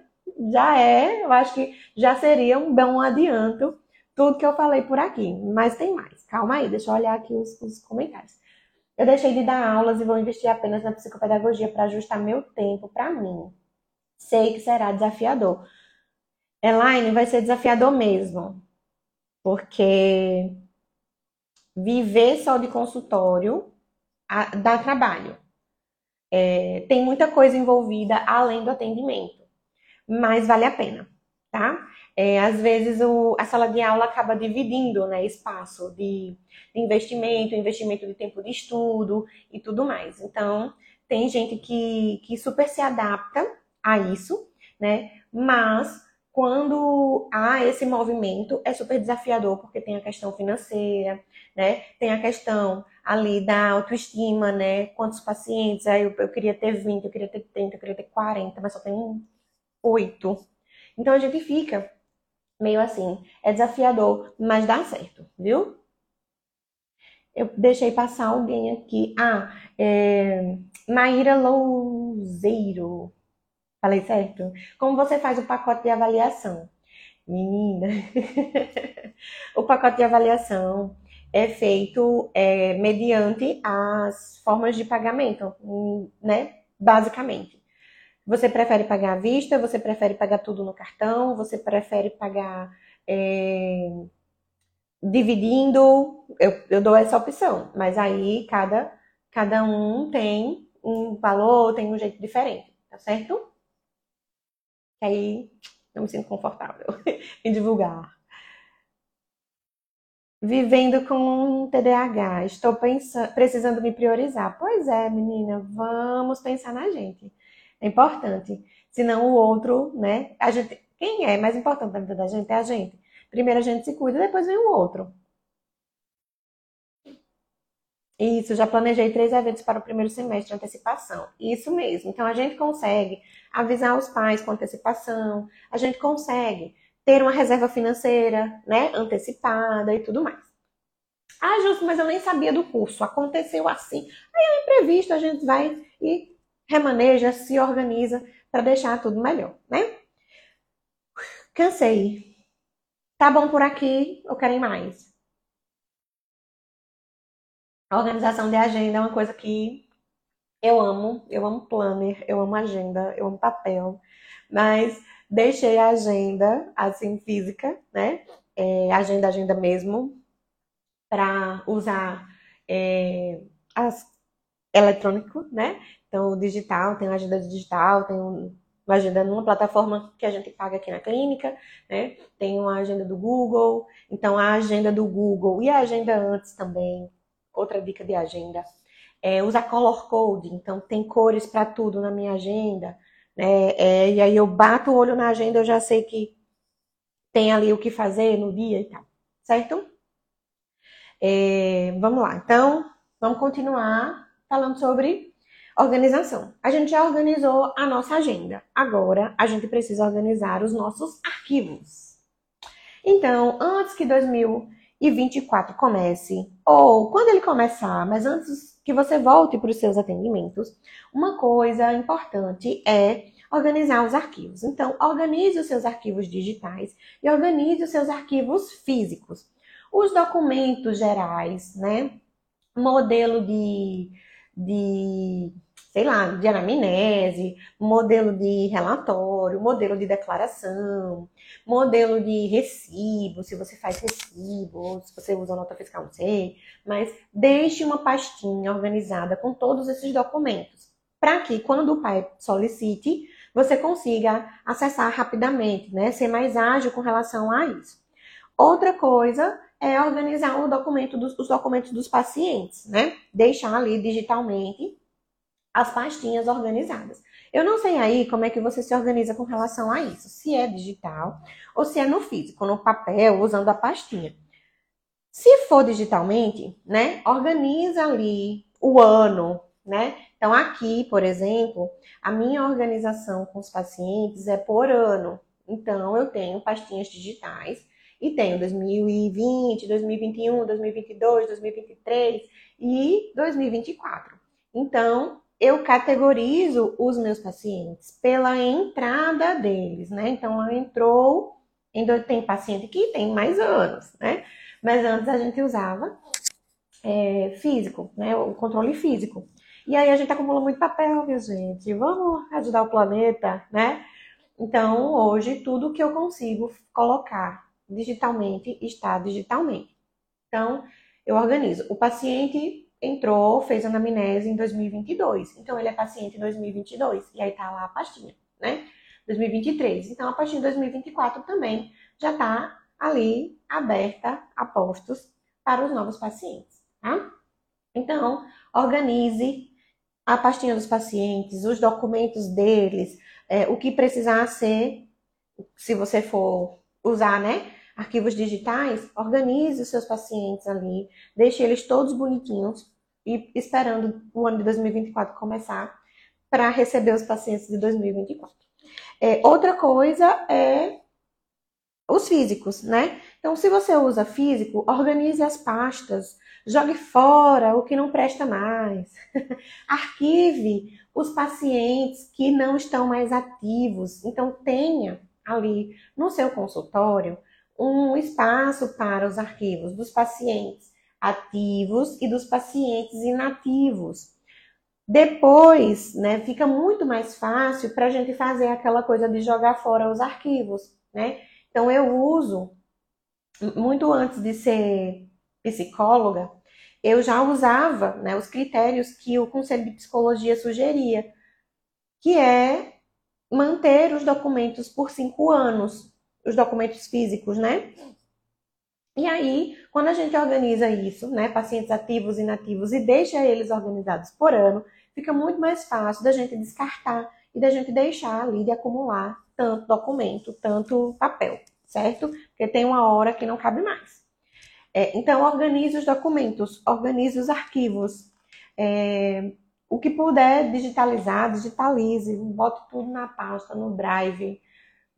já é, eu acho que já seria um bom adianto tudo que eu falei por aqui, mas tem mais. Calma aí, deixa eu olhar aqui os, os comentários. Eu deixei de dar aulas e vou investir apenas na psicopedagogia para ajustar meu tempo para mim. Sei que será desafiador. Elaine, vai ser desafiador mesmo. Porque viver só de consultório dá trabalho. É, tem muita coisa envolvida além do atendimento, mas vale a pena, tá? É, às vezes o, a sala de aula acaba dividindo né, espaço de, de investimento, investimento de tempo de estudo e tudo mais. Então, tem gente que, que super se adapta a isso, né? Mas quando há esse movimento, é super desafiador, porque tem a questão financeira, né? Tem a questão ali da autoestima, né? Quantos pacientes? Aí eu, eu queria ter 20, eu queria ter 30, eu queria ter 40, mas só tem 8. Então a gente fica meio assim. É desafiador, mas dá certo, viu? Eu deixei passar alguém aqui. Ah, é... Maíra Louzeiro. Falei certo? Como você faz o pacote de avaliação? Menina, <laughs> o pacote de avaliação é feito é, mediante as formas de pagamento, né? Basicamente. Você prefere pagar à vista? Você prefere pagar tudo no cartão? Você prefere pagar é, dividindo? Eu, eu dou essa opção, mas aí cada, cada um tem um valor, tem um jeito diferente, tá certo? Aí eu me sinto confortável <laughs> em divulgar. Vivendo com TDAH, estou pensando, precisando me priorizar. Pois é, menina, vamos pensar na gente. É importante. Senão o outro, né? A gente, Quem é mais importante na vida da gente é a gente. Primeiro a gente se cuida, depois vem o outro. Isso, já planejei três eventos para o primeiro semestre antecipação. Isso mesmo. Então a gente consegue avisar os pais com antecipação, a gente consegue ter uma reserva financeira, né, antecipada e tudo mais. Ah, Justo, mas eu nem sabia do curso, aconteceu assim. Aí é imprevisto, a gente vai e remaneja, se organiza para deixar tudo melhor, né? Cansei. Tá bom por aqui ou querem mais? A organização de agenda é uma coisa que eu amo. Eu amo planner, eu amo agenda, eu amo papel. Mas deixei a agenda, assim, física, né? É, agenda, agenda mesmo, para usar é, as eletrônico, né? Então, o digital, tem agenda digital, tem uma agenda numa plataforma que a gente paga aqui na clínica, né? Tem uma agenda do Google, então a agenda do Google e a agenda antes também, outra dica de agenda, é usar color code, então tem cores para tudo na minha agenda, né? É, e aí eu bato o olho na agenda, eu já sei que tem ali o que fazer no dia e tal, certo? É, vamos lá, então vamos continuar falando sobre organização. A gente já organizou a nossa agenda, agora a gente precisa organizar os nossos arquivos. Então, antes que 2000 e 24 comece, ou quando ele começar, mas antes que você volte para os seus atendimentos, uma coisa importante é organizar os arquivos. Então, organize os seus arquivos digitais e organize os seus arquivos físicos. Os documentos gerais, né? Modelo de, de sei lá, de anamnese, modelo de relatório, modelo de declaração, modelo de recibo, se você faz recibo, se você usa nota fiscal, não sei, mas deixe uma pastinha organizada com todos esses documentos, para que quando o pai solicite, você consiga acessar rapidamente, né? Ser mais ágil com relação a isso. Outra coisa é organizar o documento dos, os documentos dos pacientes, né? Deixar ali digitalmente as pastinhas organizadas. Eu não sei aí como é que você se organiza com relação a isso, se é digital ou se é no físico, no papel, usando a pastinha. Se for digitalmente, né, organiza ali o ano, né? Então aqui, por exemplo, a minha organização com os pacientes é por ano. Então eu tenho pastinhas digitais e tenho 2020, 2021, 2022, 2023 e 2024. Então, eu categorizo os meus pacientes pela entrada deles, né? Então, ela entrou, tem paciente que tem mais anos, né? Mas antes a gente usava é, físico, né? O controle físico. E aí a gente acumula muito papel, minha gente. Vamos ajudar o planeta, né? Então, hoje, tudo que eu consigo colocar digitalmente está digitalmente. Então, eu organizo. O paciente entrou, fez anamnese em 2022. Então, ele é paciente em 2022. E aí tá lá a pastinha, né? 2023. Então, a pastinha 2024 também já tá ali aberta a postos para os novos pacientes, tá? Então, organize a pastinha dos pacientes, os documentos deles, é, o que precisar ser, se você for usar, né? Arquivos digitais, organize os seus pacientes ali, deixe eles todos bonitinhos e esperando o ano de 2024 começar para receber os pacientes de 2024. É, outra coisa é os físicos, né? Então, se você usa físico, organize as pastas, jogue fora o que não presta mais, <laughs> arquive os pacientes que não estão mais ativos. Então, tenha ali no seu consultório um espaço para os arquivos dos pacientes ativos e dos pacientes inativos. Depois, né, fica muito mais fácil para a gente fazer aquela coisa de jogar fora os arquivos, né? Então eu uso muito antes de ser psicóloga, eu já usava né, os critérios que o Conselho de Psicologia sugeria, que é manter os documentos por cinco anos, os documentos físicos, né? E aí, quando a gente organiza isso, né, pacientes ativos e inativos, e deixa eles organizados por ano, fica muito mais fácil da gente descartar e da gente deixar ali de acumular tanto documento, tanto papel, certo? Porque tem uma hora que não cabe mais. É, então, organize os documentos, organize os arquivos. É, o que puder digitalizar, digitalize, bote tudo na pasta, no Drive,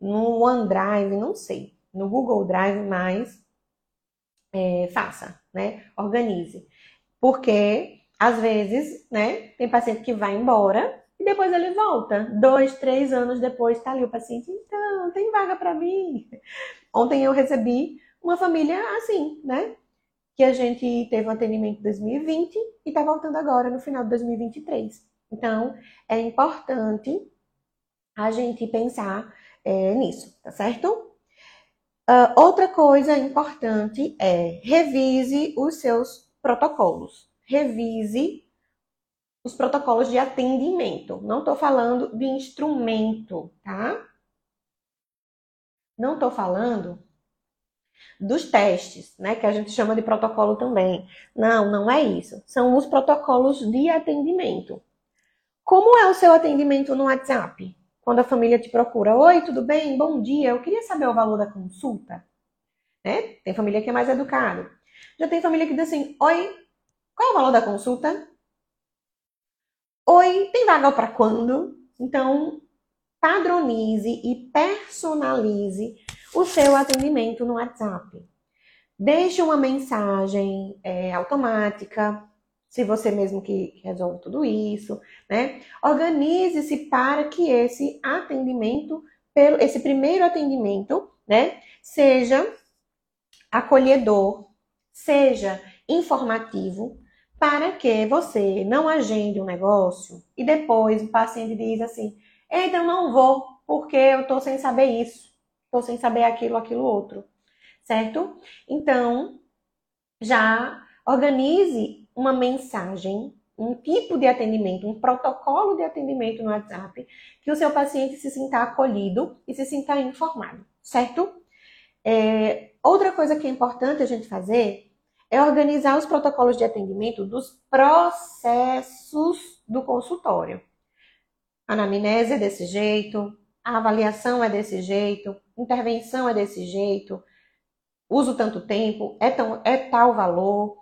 no OneDrive, não sei, no Google Drive, mas é, faça, né? Organize. Porque, às vezes, né, tem paciente que vai embora e depois ele volta. Dois, três anos depois está ali o paciente, então, tem vaga para mim. Ontem eu recebi uma família assim, né? Que a gente teve um atendimento em 2020 e está voltando agora no final de 2023. Então, é importante a gente pensar é, nisso, tá certo? Uh, outra coisa importante é revise os seus protocolos. Revise os protocolos de atendimento. Não estou falando de instrumento, tá? Não estou falando dos testes, né, que a gente chama de protocolo também. Não, não é isso. São os protocolos de atendimento. Como é o seu atendimento no WhatsApp? Quando a família te procura, oi, tudo bem? Bom dia, eu queria saber o valor da consulta. Né? Tem família que é mais educado. Já tem família que diz assim, oi, qual é o valor da consulta? Oi, tem vaga para quando? Então, padronize e personalize o seu atendimento no WhatsApp. Deixe uma mensagem é, automática, se você mesmo que resolve tudo isso, né? Organize-se para que esse atendimento, esse primeiro atendimento, né, seja acolhedor, seja informativo, para que você não agende um negócio e depois o paciente diz assim: Eita, eu não vou porque eu estou sem saber isso, estou sem saber aquilo, aquilo outro, certo? Então, já organize uma mensagem, um tipo de atendimento, um protocolo de atendimento no WhatsApp, que o seu paciente se sinta acolhido e se sinta informado, certo? É, outra coisa que é importante a gente fazer é organizar os protocolos de atendimento dos processos do consultório. A anamnese é desse jeito, a avaliação é desse jeito, intervenção é desse jeito, uso tanto tempo, é, tão, é tal valor,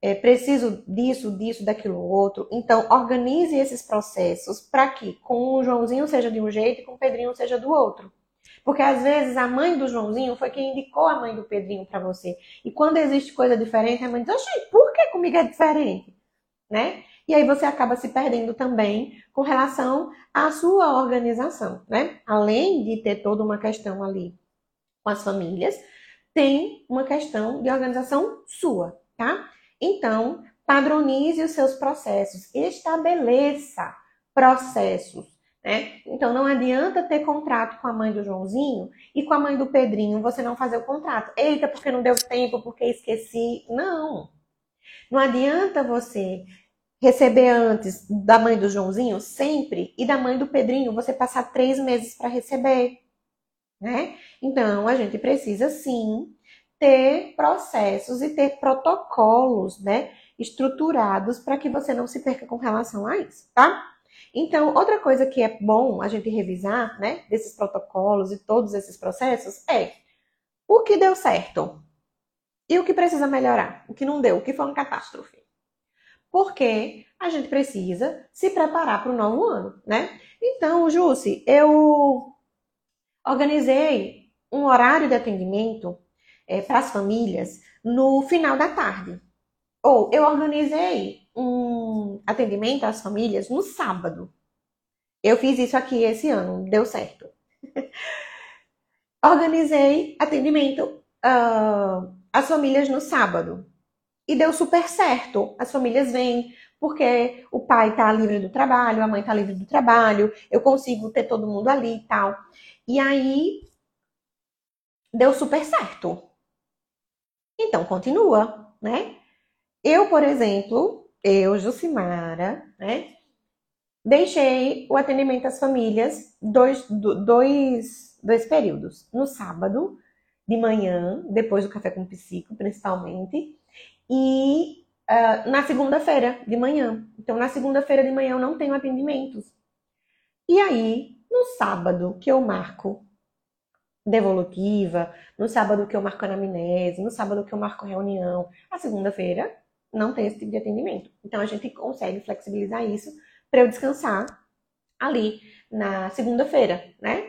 é, preciso disso, disso, daquilo outro. Então, organize esses processos para que com o Joãozinho seja de um jeito e com o Pedrinho seja do outro. Porque às vezes a mãe do Joãozinho foi quem indicou a mãe do Pedrinho para você. E quando existe coisa diferente, a mãe diz: Oxi, por que comigo é diferente? Né? E aí você acaba se perdendo também com relação à sua organização, né? Além de ter toda uma questão ali com as famílias, tem uma questão de organização sua, tá? Então, padronize os seus processos, estabeleça processos né? Então não adianta ter contrato com a mãe do Joãozinho e com a mãe do Pedrinho você não fazer o contrato. Eita, porque não deu tempo, porque esqueci. Não. Não adianta você receber antes da mãe do Joãozinho sempre e da mãe do Pedrinho você passar três meses para receber, né? Então a gente precisa sim ter processos e ter protocolos, né, estruturados para que você não se perca com relação a isso, tá? Então, outra coisa que é bom a gente revisar, né, desses protocolos e todos esses processos é o que deu certo e o que precisa melhorar, o que não deu, o que foi uma catástrofe. Porque a gente precisa se preparar para o novo ano, né? Então, Jússi, eu organizei um horário de atendimento é, para as famílias no final da tarde. Ou eu organizei um atendimento às famílias no sábado. Eu fiz isso aqui esse ano, deu certo. <laughs> Organizei atendimento uh, às famílias no sábado. E deu super certo. As famílias vêm porque o pai está livre do trabalho, a mãe está livre do trabalho, eu consigo ter todo mundo ali e tal. E aí deu super certo. Então continua, né? Eu, por exemplo, eu, Jucimara, né? Deixei o atendimento às famílias dois, dois, dois períodos. No sábado, de manhã, depois do café com psico, principalmente, e uh, na segunda-feira de manhã. Então, na segunda-feira de manhã eu não tenho atendimentos. E aí, no sábado que eu marco devolutiva, no sábado que eu marco anamnese, no sábado que eu marco reunião, a segunda-feira não tem esse tipo de atendimento. Então a gente consegue flexibilizar isso para eu descansar ali na segunda-feira, né?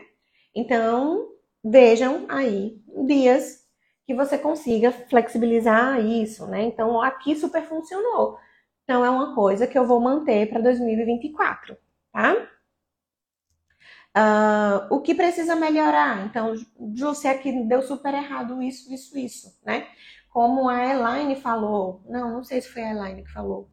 Então, vejam aí dias que você consiga flexibilizar isso, né? Então, aqui super funcionou. Então, é uma coisa que eu vou manter para 2024, tá? Uh, o que precisa melhorar? Então, Jússi, aqui deu super errado isso, isso, isso, né? Como a Elaine falou, não, não sei se foi a Elaine que falou.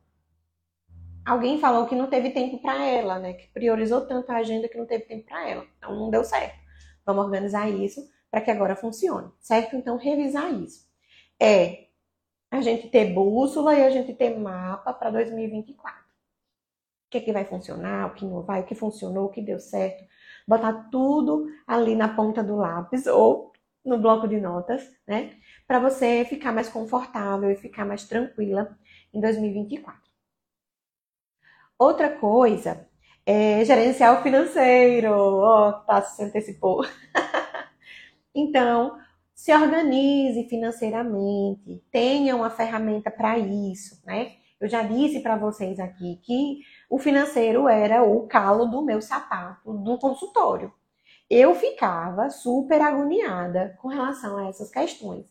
Alguém falou que não teve tempo para ela, né? Que priorizou tanto a agenda que não teve tempo para ela. Então, não deu certo. Vamos organizar isso para que agora funcione, certo? Então, revisar isso. É a gente ter bússola e a gente ter mapa para 2024. O que, é que vai funcionar, o que não vai, o que funcionou, o que deu certo. Botar tudo ali na ponta do lápis ou no bloco de notas, né? Para você ficar mais confortável e ficar mais tranquila em 2024. Outra coisa é gerenciar o financeiro. Ó, oh, tá, se antecipou. <laughs> Então, se organize financeiramente, tenha uma ferramenta para isso, né? Eu já disse para vocês aqui que o financeiro era o calo do meu sapato do consultório. Eu ficava super agoniada com relação a essas questões,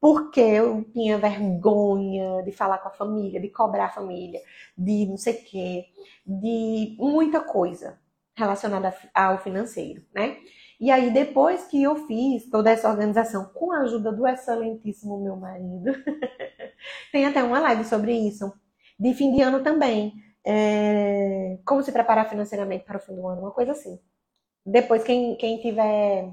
porque eu tinha vergonha de falar com a família, de cobrar a família, de não sei o quê, de muita coisa relacionada ao financeiro, né? E aí, depois que eu fiz toda essa organização com a ajuda do excelentíssimo meu marido, <laughs> tem até uma live sobre isso, de fim de ano também. É, como se preparar financeiramente para o fim do ano, uma coisa assim. Depois, quem, quem tiver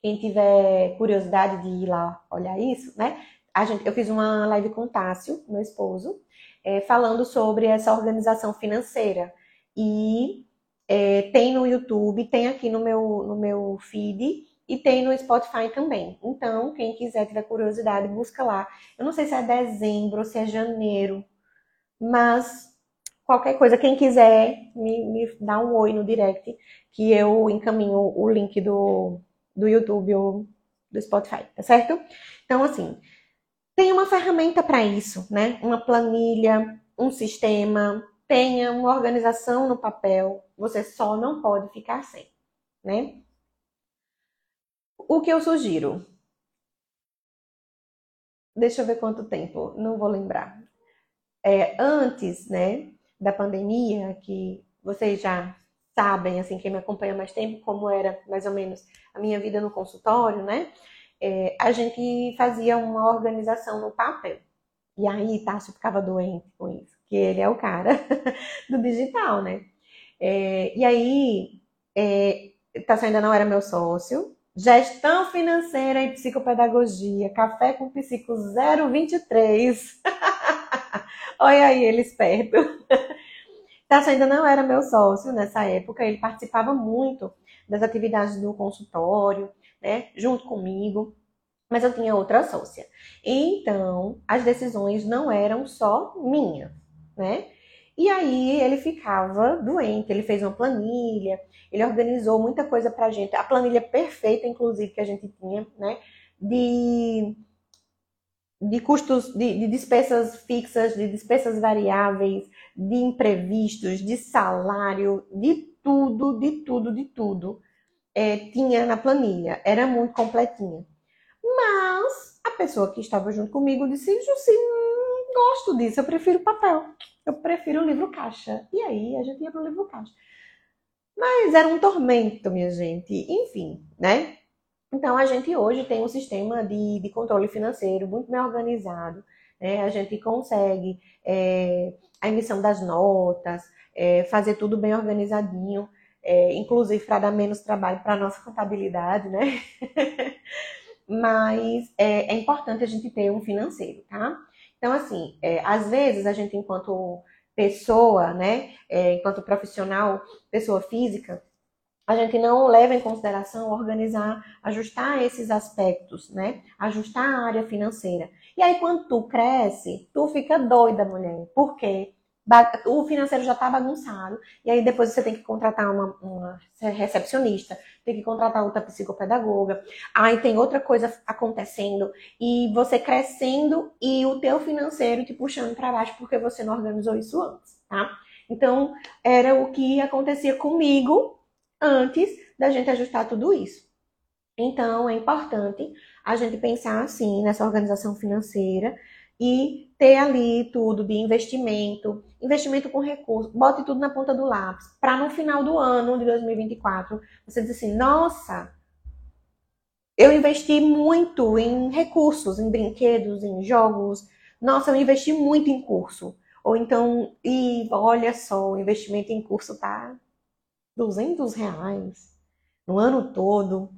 quem tiver curiosidade de ir lá olhar isso, né? A gente, eu fiz uma live com o Tássio, meu esposo, é, falando sobre essa organização financeira. E é, tem no YouTube, tem aqui no meu, no meu feed e tem no Spotify também. Então, quem quiser, tiver curiosidade, busca lá. Eu não sei se é dezembro ou se é janeiro, mas qualquer coisa, quem quiser, me, me dá um oi no direct, que eu encaminho o link do, do YouTube ou do Spotify, tá certo? Então, assim, tem uma ferramenta para isso, né? Uma planilha, um sistema, tenha uma organização no papel, você só não pode ficar sem, né? O que eu sugiro? Deixa eu ver quanto tempo, não vou lembrar. É, antes, né, da pandemia, que vocês já sabem, assim, quem me acompanha mais tempo, como era mais ou menos a minha vida no consultório, né? É, a gente fazia uma organização no papel. E aí, Tássio ficava doente com isso que ele é o cara <laughs> do digital, né? É, e aí, é, Tassi ainda não era meu sócio. Gestão financeira e psicopedagogia, café com psico 023. <laughs> <laughs> Olha aí, ele esperto. Tassi ainda não era meu sócio nessa época, ele participava muito das atividades do consultório, né, junto comigo, mas eu tinha outra sócia. Então, as decisões não eram só minhas, né? E aí ele ficava doente, ele fez uma planilha, ele organizou muita coisa pra gente, a planilha perfeita, inclusive, que a gente tinha, né? De, de custos, de, de despesas fixas, de despesas variáveis, de imprevistos, de salário, de tudo, de tudo, de tudo. É, tinha na planilha, era muito completinha. Mas a pessoa que estava junto comigo disse: Jussi, gosto disso, eu prefiro papel. Eu prefiro o livro caixa. E aí a gente ia para o livro caixa. Mas era um tormento, minha gente. Enfim, né? Então a gente hoje tem um sistema de, de controle financeiro muito bem organizado. Né? A gente consegue é, a emissão das notas, é, fazer tudo bem organizadinho, é, inclusive para dar menos trabalho para a nossa contabilidade, né? <laughs> Mas é, é importante a gente ter um financeiro, tá? Então, assim, é, às vezes a gente, enquanto pessoa, né, é, enquanto profissional, pessoa física, a gente não leva em consideração organizar, ajustar esses aspectos, né? Ajustar a área financeira. E aí, quando tu cresce, tu fica doida, mulher. Por quê? o financeiro já está bagunçado, e aí depois você tem que contratar uma, uma, recepcionista, tem que contratar outra psicopedagoga, aí tem outra coisa acontecendo, e você crescendo e o teu financeiro te puxando para baixo porque você não organizou isso antes, tá? Então, era o que acontecia comigo antes da gente ajustar tudo isso. Então, é importante a gente pensar assim nessa organização financeira e ter ali tudo de investimento, investimento com recurso, bote tudo na ponta do lápis, para no final do ano de 2024 você dizer assim: nossa, eu investi muito em recursos, em brinquedos, em jogos, nossa, eu investi muito em curso. Ou então, e olha só, o investimento em curso tá 200 reais no ano todo.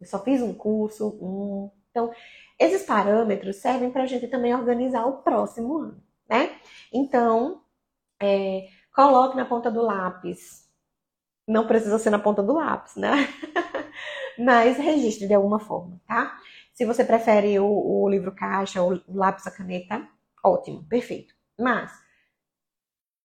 Eu só fiz um curso, um. Então, esses parâmetros servem para a gente também organizar o próximo ano, né? Então, é, coloque na ponta do lápis. Não precisa ser na ponta do lápis, né? <laughs> Mas registre de alguma forma, tá? Se você prefere o, o livro caixa ou o lápis a caneta, ótimo, perfeito. Mas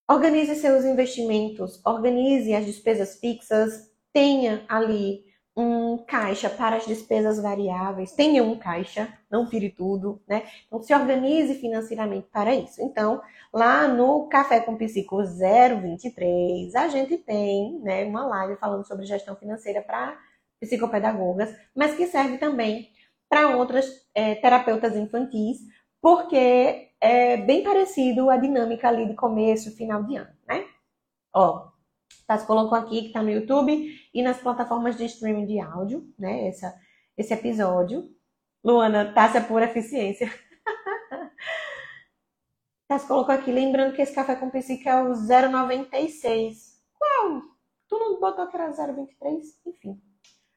organize seus investimentos, organize as despesas fixas, tenha ali um caixa para as despesas variáveis, tenha um caixa, não tire tudo, né? Então se organize financeiramente para isso. Então, lá no Café com Psico 023, a gente tem, né, uma live falando sobre gestão financeira para psicopedagogas, mas que serve também para outras é, terapeutas infantis, porque é bem parecido a dinâmica ali de começo final de ano, né? Ó, se colocou aqui que tá no YouTube e nas plataformas de streaming de áudio, né? Essa, esse episódio. Luana, Tássia Pura Eficiência. <laughs> tá, se colocou aqui, lembrando que esse café com psique é o 096. Qual? Tu não botou que era 023? Enfim.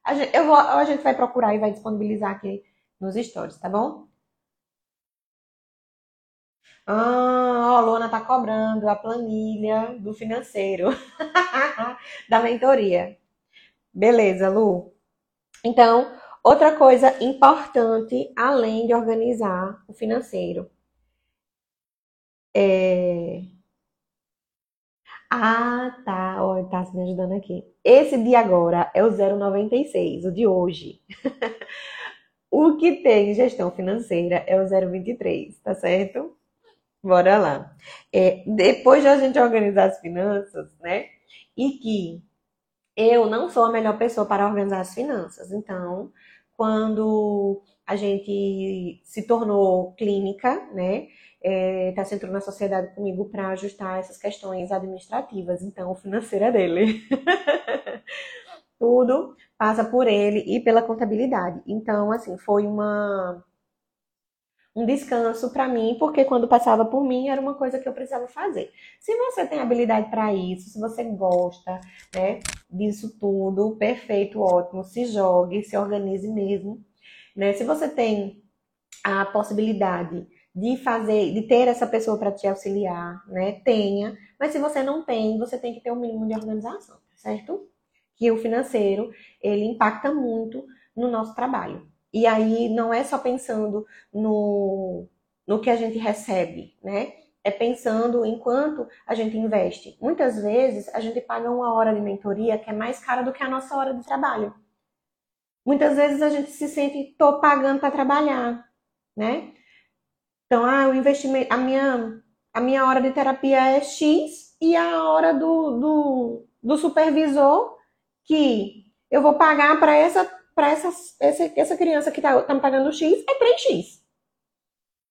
A gente, eu vou, a gente vai procurar e vai disponibilizar aqui nos stories, tá bom? Ah, a Luana tá cobrando a planilha do financeiro <laughs> da mentoria. Beleza, Lu. Então, outra coisa importante, além de organizar o financeiro, é... Ah, tá. Ó, tá me ajudando aqui. Esse de agora é o 096, o de hoje. <laughs> o que tem gestão financeira é o 023, tá certo? Bora lá. É, depois de a gente organizar as finanças, né? E que eu não sou a melhor pessoa para organizar as finanças. Então, quando a gente se tornou clínica, né? Está é, se entrando na sociedade comigo para ajustar essas questões administrativas. Então, é dele. <laughs> Tudo passa por ele e pela contabilidade. Então, assim, foi uma um descanso para mim, porque quando passava por mim era uma coisa que eu precisava fazer. Se você tem habilidade para isso, se você gosta, né, disso tudo, perfeito, ótimo, se jogue, se organize mesmo, né? Se você tem a possibilidade de fazer, de ter essa pessoa para te auxiliar, né? Tenha, mas se você não tem, você tem que ter um mínimo de organização, certo? Que o financeiro, ele impacta muito no nosso trabalho. E aí não é só pensando no, no que a gente recebe, né? É pensando enquanto a gente investe. Muitas vezes a gente paga uma hora de mentoria que é mais cara do que a nossa hora de trabalho. Muitas vezes a gente se sente, tô pagando para trabalhar, né? Então, ah, o investimento, a minha, a minha hora de terapia é X e a hora do, do, do supervisor que eu vou pagar para essa para essa, essa, essa criança que está tá me pagando X é 3X.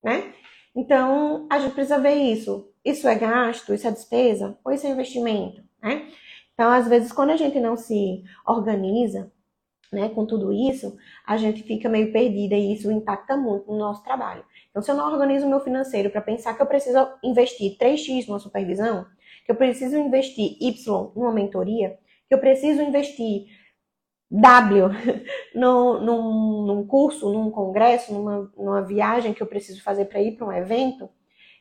Né? Então, a gente precisa ver isso. Isso é gasto, isso é despesa ou isso é investimento, né? Então, às vezes, quando a gente não se organiza, né, com tudo isso, a gente fica meio perdida e isso impacta muito no nosso trabalho. Então, se eu não organizo o meu financeiro para pensar que eu preciso investir 3x numa supervisão, que eu preciso investir Y numa mentoria, que eu preciso investir W no, num, num, curso, num congresso, numa, numa viagem que eu preciso fazer para ir para um evento,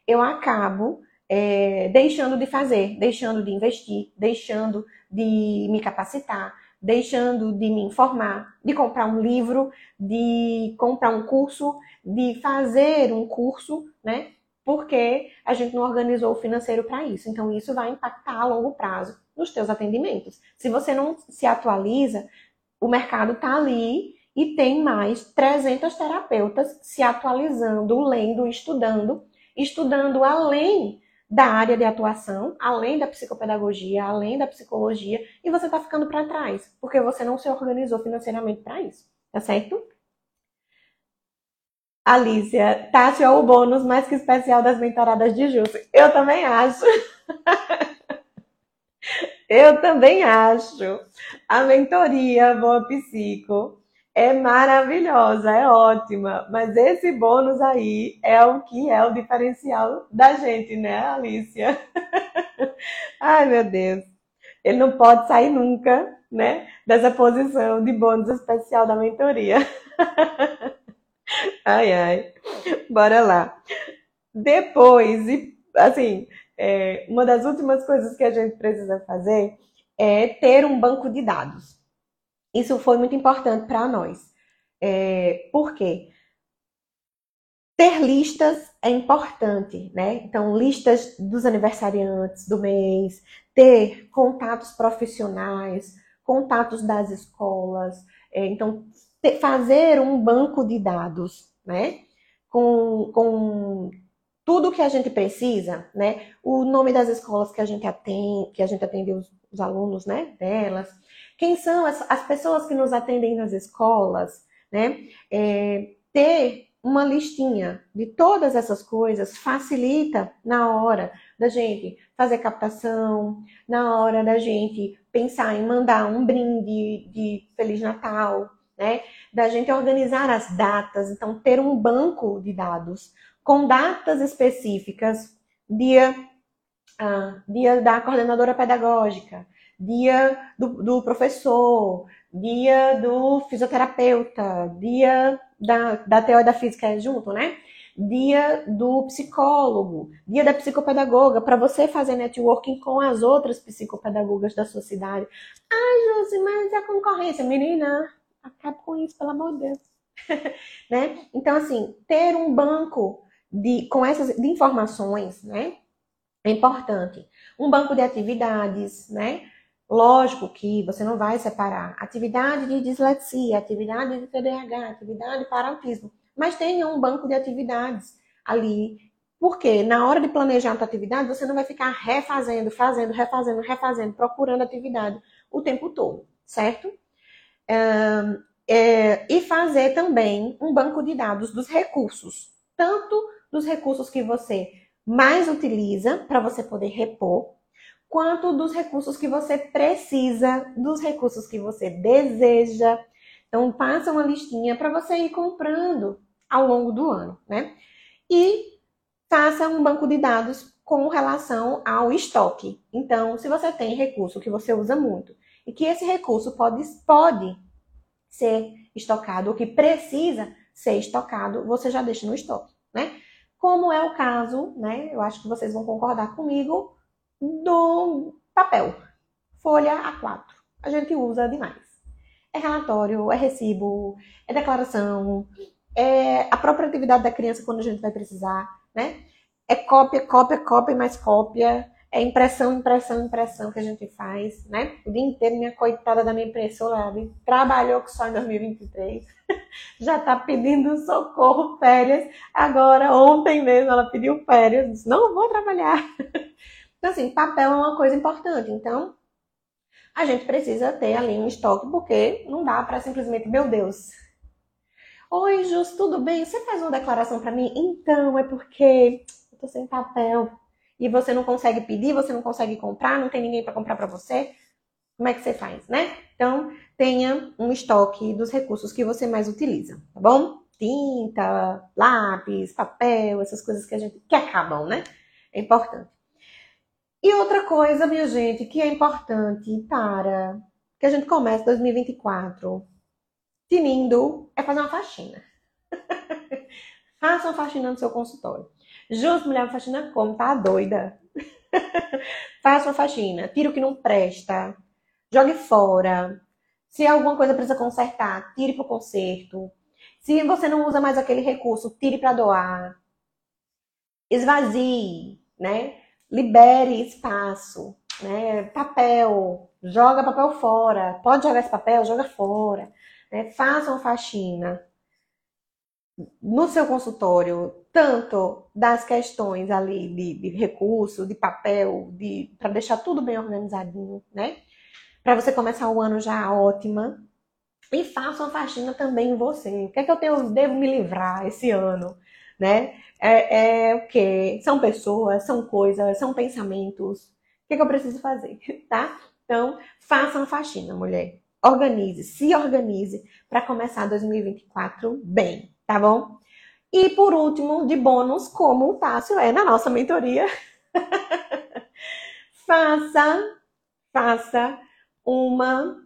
eu acabo é, deixando de fazer, deixando de investir, deixando de me capacitar, deixando de me informar, de comprar um livro, de comprar um curso, de fazer um curso, né? porque a gente não organizou o financeiro para isso. Então, isso vai impactar a longo prazo nos teus atendimentos. Se você não se atualiza, o mercado está ali e tem mais 300 terapeutas se atualizando, lendo, estudando, estudando além da área de atuação, além da psicopedagogia, além da psicologia, e você está ficando para trás, porque você não se organizou financeiramente para isso, tá certo? Alicia, Tati é o bônus mais que especial das mentoradas de Júlio. Eu também acho. <laughs> Eu também acho. A mentoria Boa Psico é maravilhosa, é ótima, mas esse bônus aí é o que é o diferencial da gente, né, Alicia? <laughs> Ai, meu Deus. Ele não pode sair nunca, né, dessa posição de bônus especial da mentoria. <laughs> Ai, ai. Bora lá. Depois, assim, é, uma das últimas coisas que a gente precisa fazer é ter um banco de dados. Isso foi muito importante para nós. É, por quê? Ter listas é importante, né? Então, listas dos aniversariantes do mês, ter contatos profissionais, contatos das escolas. É, então, fazer um banco de dados, né? Com, com tudo que a gente precisa, né? O nome das escolas que a gente atende, que a gente atende os, os alunos, né? Delas, quem são as, as pessoas que nos atendem nas escolas, né? É, ter uma listinha de todas essas coisas facilita na hora da gente fazer captação, na hora da gente pensar em mandar um brinde de Feliz Natal, né? Da gente organizar as datas, então ter um banco de dados com datas específicas, dia, ah, dia da coordenadora pedagógica, dia do, do professor, dia do fisioterapeuta, dia da, da teoria da física é junto, né? Dia do psicólogo, dia da psicopedagoga, para você fazer networking com as outras psicopedagogas da sua cidade. Ai, Josi, mas a concorrência, menina, acaba com isso, pelo amor de Deus. <laughs> né? Então, assim, ter um banco de, com essas de informações, né? É importante. Um banco de atividades, né? Lógico que você não vai separar atividade de dislexia, atividade de TDAH, atividade para autismo, mas tenha um banco de atividades ali. Porque na hora de planejar a tua atividade, você não vai ficar refazendo, fazendo, refazendo, refazendo, procurando atividade o tempo todo, certo? é, e fazer também um banco de dados dos recursos, tanto dos recursos que você mais utiliza para você poder repor, quanto dos recursos que você precisa, dos recursos que você deseja. Então, passa uma listinha para você ir comprando ao longo do ano, né? E faça um banco de dados com relação ao estoque. Então, se você tem recurso que você usa muito e que esse recurso pode, pode ser estocado, ou que precisa ser estocado, você já deixa no estoque, né? Como é o caso, né? Eu acho que vocês vão concordar comigo do papel, folha A4. A gente usa demais. É relatório, é recibo, é declaração, é a própria atividade da criança quando a gente vai precisar, né? É cópia, cópia, cópia e mais cópia. É impressão, impressão, impressão que a gente faz, né? O dia inteiro, minha coitada da minha impressora trabalhou que só em 2023. Já tá pedindo socorro, férias. Agora, ontem mesmo, ela pediu férias. Disse, não vou trabalhar. <laughs> Então, assim, papel é uma coisa importante. Então, a gente precisa ter ali um estoque, porque não dá para simplesmente, meu Deus. Oi, Jus, tudo bem? Você faz uma declaração para mim? Então, é porque eu tô sem papel. E você não consegue pedir, você não consegue comprar, não tem ninguém para comprar para você. Como é que você faz, né? Então, tenha um estoque dos recursos que você mais utiliza, tá bom? Tinta, lápis, papel, essas coisas que a gente que acabam, né? É importante. E outra coisa, minha gente, que é importante para que a gente comece 2024 tinindo é fazer uma faxina. <laughs> Faça uma faxina no seu consultório. Justo, mulher, faxina como? Tá doida? <laughs> Faça uma faxina. Tira o que não presta. Jogue fora. Se alguma coisa precisa consertar, tire para o conserto. Se você não usa mais aquele recurso, tire para doar esvazie, né? Libere espaço, né? Papel, joga papel fora. Pode jogar esse papel, joga fora. Né? Faça uma faxina no seu consultório, tanto das questões ali de, de recurso, de papel, de para deixar tudo bem organizadinho, né? Para você começar o ano já ótima. E faça uma faxina também em você. O que é que eu tenho, devo me livrar esse ano, né? É, é o que? São pessoas, são coisas, são pensamentos. O que, é que eu preciso fazer, <laughs> tá? Então, faça uma faxina, mulher. Organize, se organize para começar 2024 bem, tá bom? E por último, de bônus, como o Tássio é na nossa mentoria, <laughs> faça, faça uma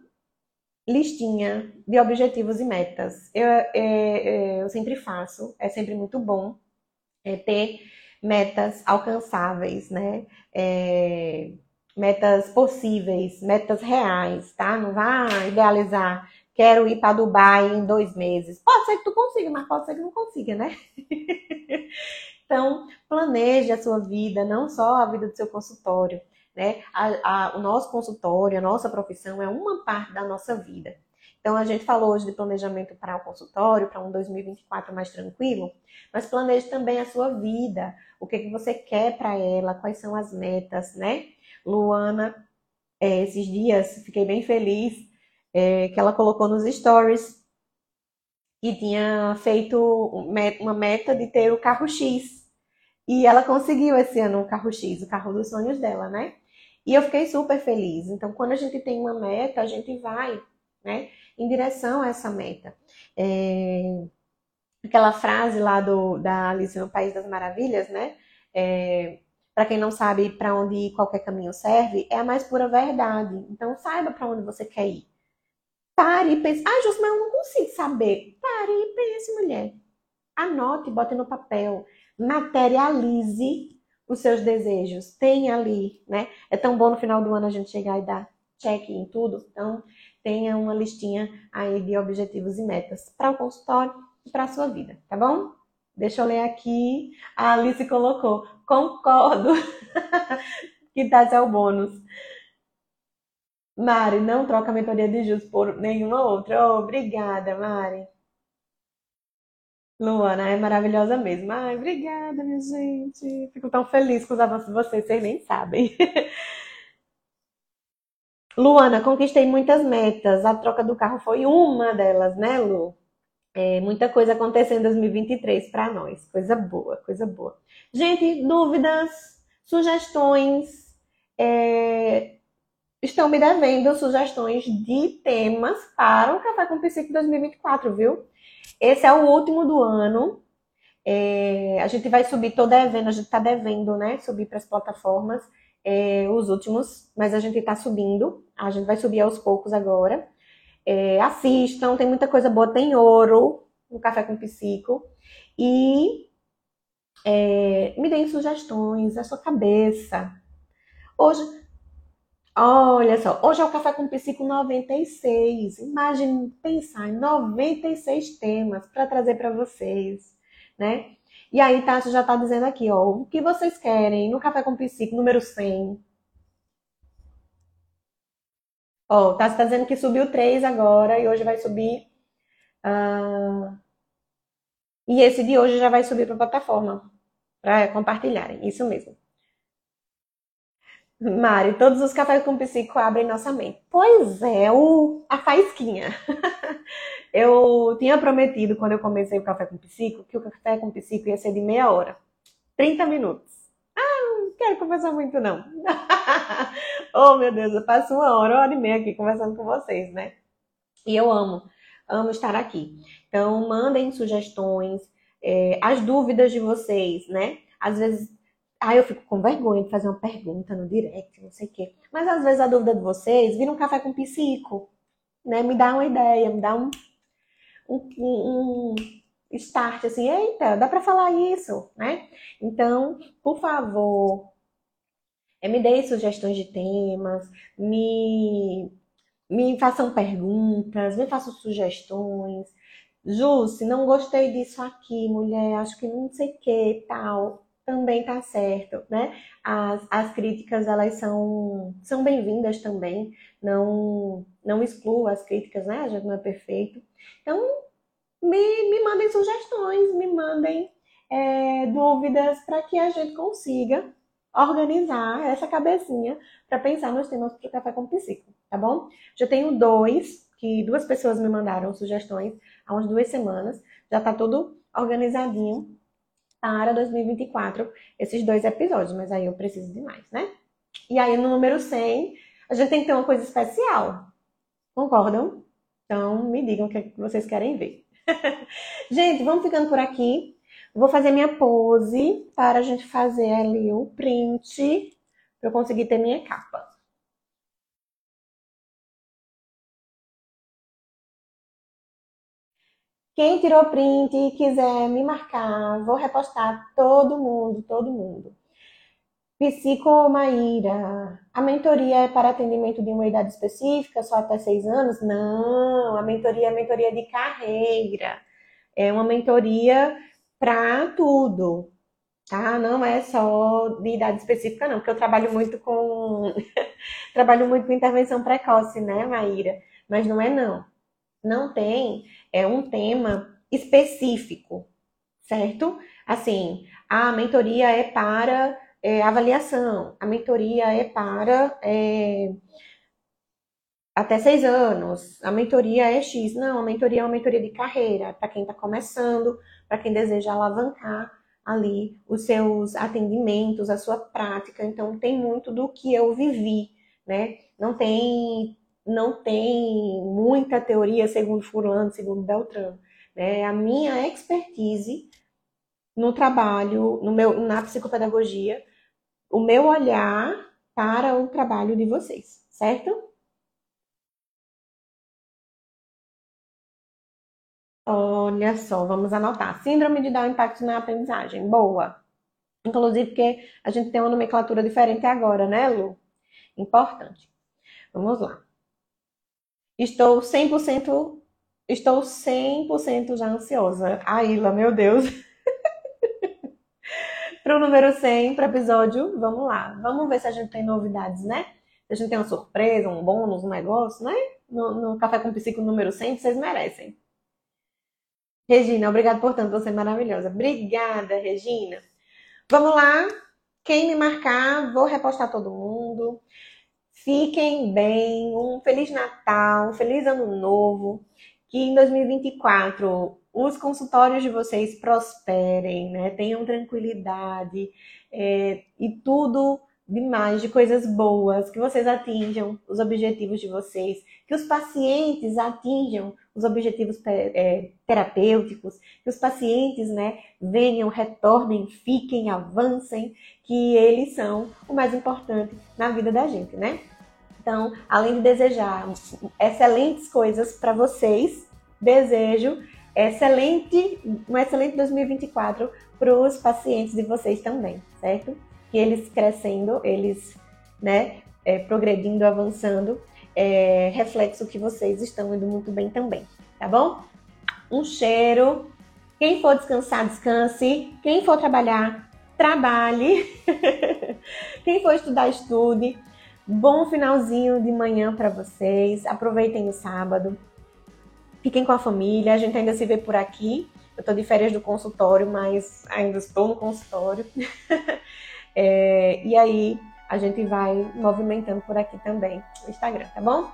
listinha de objetivos e metas. Eu, é, é, eu sempre faço, é sempre muito bom é, ter metas alcançáveis, né? É, metas possíveis, metas reais, tá? Não vá idealizar quero ir para Dubai em dois meses. Pode ser que tu consiga, mas pode ser que não consiga, né? <laughs> então, planeje a sua vida, não só a vida do seu consultório. Né? A, a, o nosso consultório, a nossa profissão é uma parte da nossa vida. Então, a gente falou hoje de planejamento para o consultório, para um 2024 mais tranquilo, mas planeje também a sua vida, o que, que você quer para ela, quais são as metas, né? Luana, é, esses dias, fiquei bem feliz é, que ela colocou nos stories que tinha feito uma meta de ter o carro X. E ela conseguiu esse ano o carro X, o carro dos sonhos dela, né? E eu fiquei super feliz. Então, quando a gente tem uma meta, a gente vai, né, em direção a essa meta. É... Aquela frase lá do, da Alice no País das Maravilhas, né? É... Para quem não sabe para onde qualquer caminho serve, é a mais pura verdade. Então, saiba para onde você quer ir. Pare e pense. Ah, José, mas eu não consigo saber. Pare e pense, mulher. Anote, bote no papel. Materialize os seus desejos. Tenha ali, né? É tão bom no final do ano a gente chegar e dar check em tudo. Então, tenha uma listinha aí de objetivos e metas para o consultório e para a sua vida, tá bom? Deixa eu ler aqui. A Alice colocou. Concordo. <laughs> que tá é o bônus. Mari, não troca a mentoria de Jus por nenhuma outra. Obrigada, Mari. Luana é maravilhosa mesmo. Ai, obrigada, minha gente. Fico tão feliz com os avanços de vocês, vocês nem sabem. <laughs> Luana, conquistei muitas metas. A troca do carro foi uma delas, né, Lu? É, muita coisa acontecendo em 2023 para nós. Coisa boa, coisa boa. Gente, dúvidas, sugestões, é, estão me devendo sugestões de temas para o Café com Psique 2024, viu? Esse é o último do ano. É, a gente vai subir, tô devendo, a gente está devendo, né? Subir para as plataformas é, os últimos, mas a gente está subindo. A gente vai subir aos poucos agora. É, assistam, tem muita coisa boa, tem ouro no Café com Psico. E é, me deem sugestões, a sua cabeça. Hoje, Olha só, hoje é o Café com Psico 96. Imagine pensar em 96 temas para trazer para vocês, né? E aí, Tati já está dizendo aqui, ó, o que vocês querem no Café com Psico número 100? Ó, Tati está dizendo que subiu 3 agora e hoje vai subir. Uh... E esse de hoje já vai subir para a plataforma, para compartilharem. Isso mesmo. Mari, todos os cafés com psico abrem nossa mente. Pois é, o, a faísquinha. <laughs> eu tinha prometido, quando eu comecei o café com psico, que o café com psico ia ser de meia hora. 30 minutos. Ah, não quero conversar muito, não. <laughs> oh, meu Deus, eu passo uma hora, uma hora e meia aqui conversando com vocês, né? E eu amo, amo estar aqui. Então, mandem sugestões, é, as dúvidas de vocês, né? Às vezes Aí eu fico com vergonha de fazer uma pergunta no direct, não sei o quê. Mas às vezes a dúvida de vocês vira um café com psico, né? Me dá uma ideia, me dá um, um, um start assim, eita, dá para falar isso, né? Então, por favor, é, me deem sugestões de temas, me, me façam perguntas, me façam sugestões. Ju, se não gostei disso aqui, mulher, acho que não sei o que tal também tá certo, né? As, as críticas, elas são, são bem-vindas também, não, não excluo as críticas, né? A gente não é perfeito. Então, me, me mandem sugestões, me mandem é, dúvidas para que a gente consiga organizar essa cabecinha para pensar nos temas para o Café com Psico, tá bom? Já tenho dois, que duas pessoas me mandaram sugestões há umas duas semanas, já tá tudo organizadinho para 2024, esses dois episódios, mas aí eu preciso de mais, né? E aí no número 100, a gente tem que ter uma coisa especial. Concordam? Então me digam o que é vocês querem ver. <laughs> gente, vamos ficando por aqui. Vou fazer minha pose para a gente fazer ali o print para eu conseguir ter minha capa. Quem tirou print e quiser me marcar, vou repostar todo mundo, todo mundo. Psico Maíra, a mentoria é para atendimento de uma idade específica, só até seis anos? Não, a mentoria é mentoria de carreira. É uma mentoria para tudo, tá? Não é só de idade específica, não, porque eu trabalho muito com <laughs> trabalho muito com intervenção precoce, né, Maíra? Mas não é não. Não tem é um tema específico, certo? Assim, a mentoria é para é, avaliação, a mentoria é para é, até seis anos, a mentoria é X. Não, a mentoria é uma mentoria de carreira, para quem está começando, para quem deseja alavancar ali os seus atendimentos, a sua prática. Então, tem muito do que eu vivi, né? Não tem, não tem muita teoria segundo fulano, segundo Beltrano. Né? A minha expertise no trabalho, no meu, na psicopedagogia, o meu olhar para o trabalho de vocês, certo? Olha só, vamos anotar. Síndrome de Down impacto na aprendizagem. Boa. Inclusive porque a gente tem uma nomenclatura diferente agora, né, Lu? Importante. Vamos lá. Estou 100%, estou 100% já ansiosa. A Ila, meu Deus. <laughs> para o número 100, para o episódio, vamos lá. Vamos ver se a gente tem novidades, né? Se a gente tem uma surpresa, um bônus, um negócio, né? No, no Café com Psico número 100, vocês merecem. Regina, obrigada por tanto, você é maravilhosa. Obrigada, Regina. Vamos lá. Quem me marcar, vou repostar todo mundo. Fiquem bem, um feliz Natal, um feliz Ano Novo. Que em 2024 os consultórios de vocês prosperem, né? Tenham tranquilidade é, e tudo demais de coisas boas, que vocês atinjam os objetivos de vocês, que os pacientes atinjam os objetivos é, terapêuticos, que os pacientes né, venham, retornem, fiquem, avancem, que eles são o mais importante na vida da gente, né? Então, além de desejar excelentes coisas para vocês, desejo excelente, um excelente 2024 para os pacientes de vocês também, certo? Que eles crescendo, eles né, é, progredindo, avançando é, reflexo que vocês estão indo muito bem também, tá bom? Um cheiro. Quem for descansar, descanse. Quem for trabalhar, trabalhe. <laughs> Quem for estudar, estude. Bom finalzinho de manhã para vocês. Aproveitem o sábado. Fiquem com a família. A gente ainda se vê por aqui. Eu estou de férias do consultório, mas ainda estou no consultório. <laughs> é, e aí, a gente vai movimentando por aqui também no Instagram, tá bom?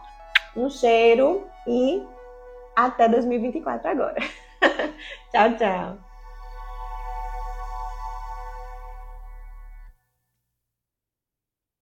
Um cheiro e até 2024 agora. <laughs> tchau, tchau.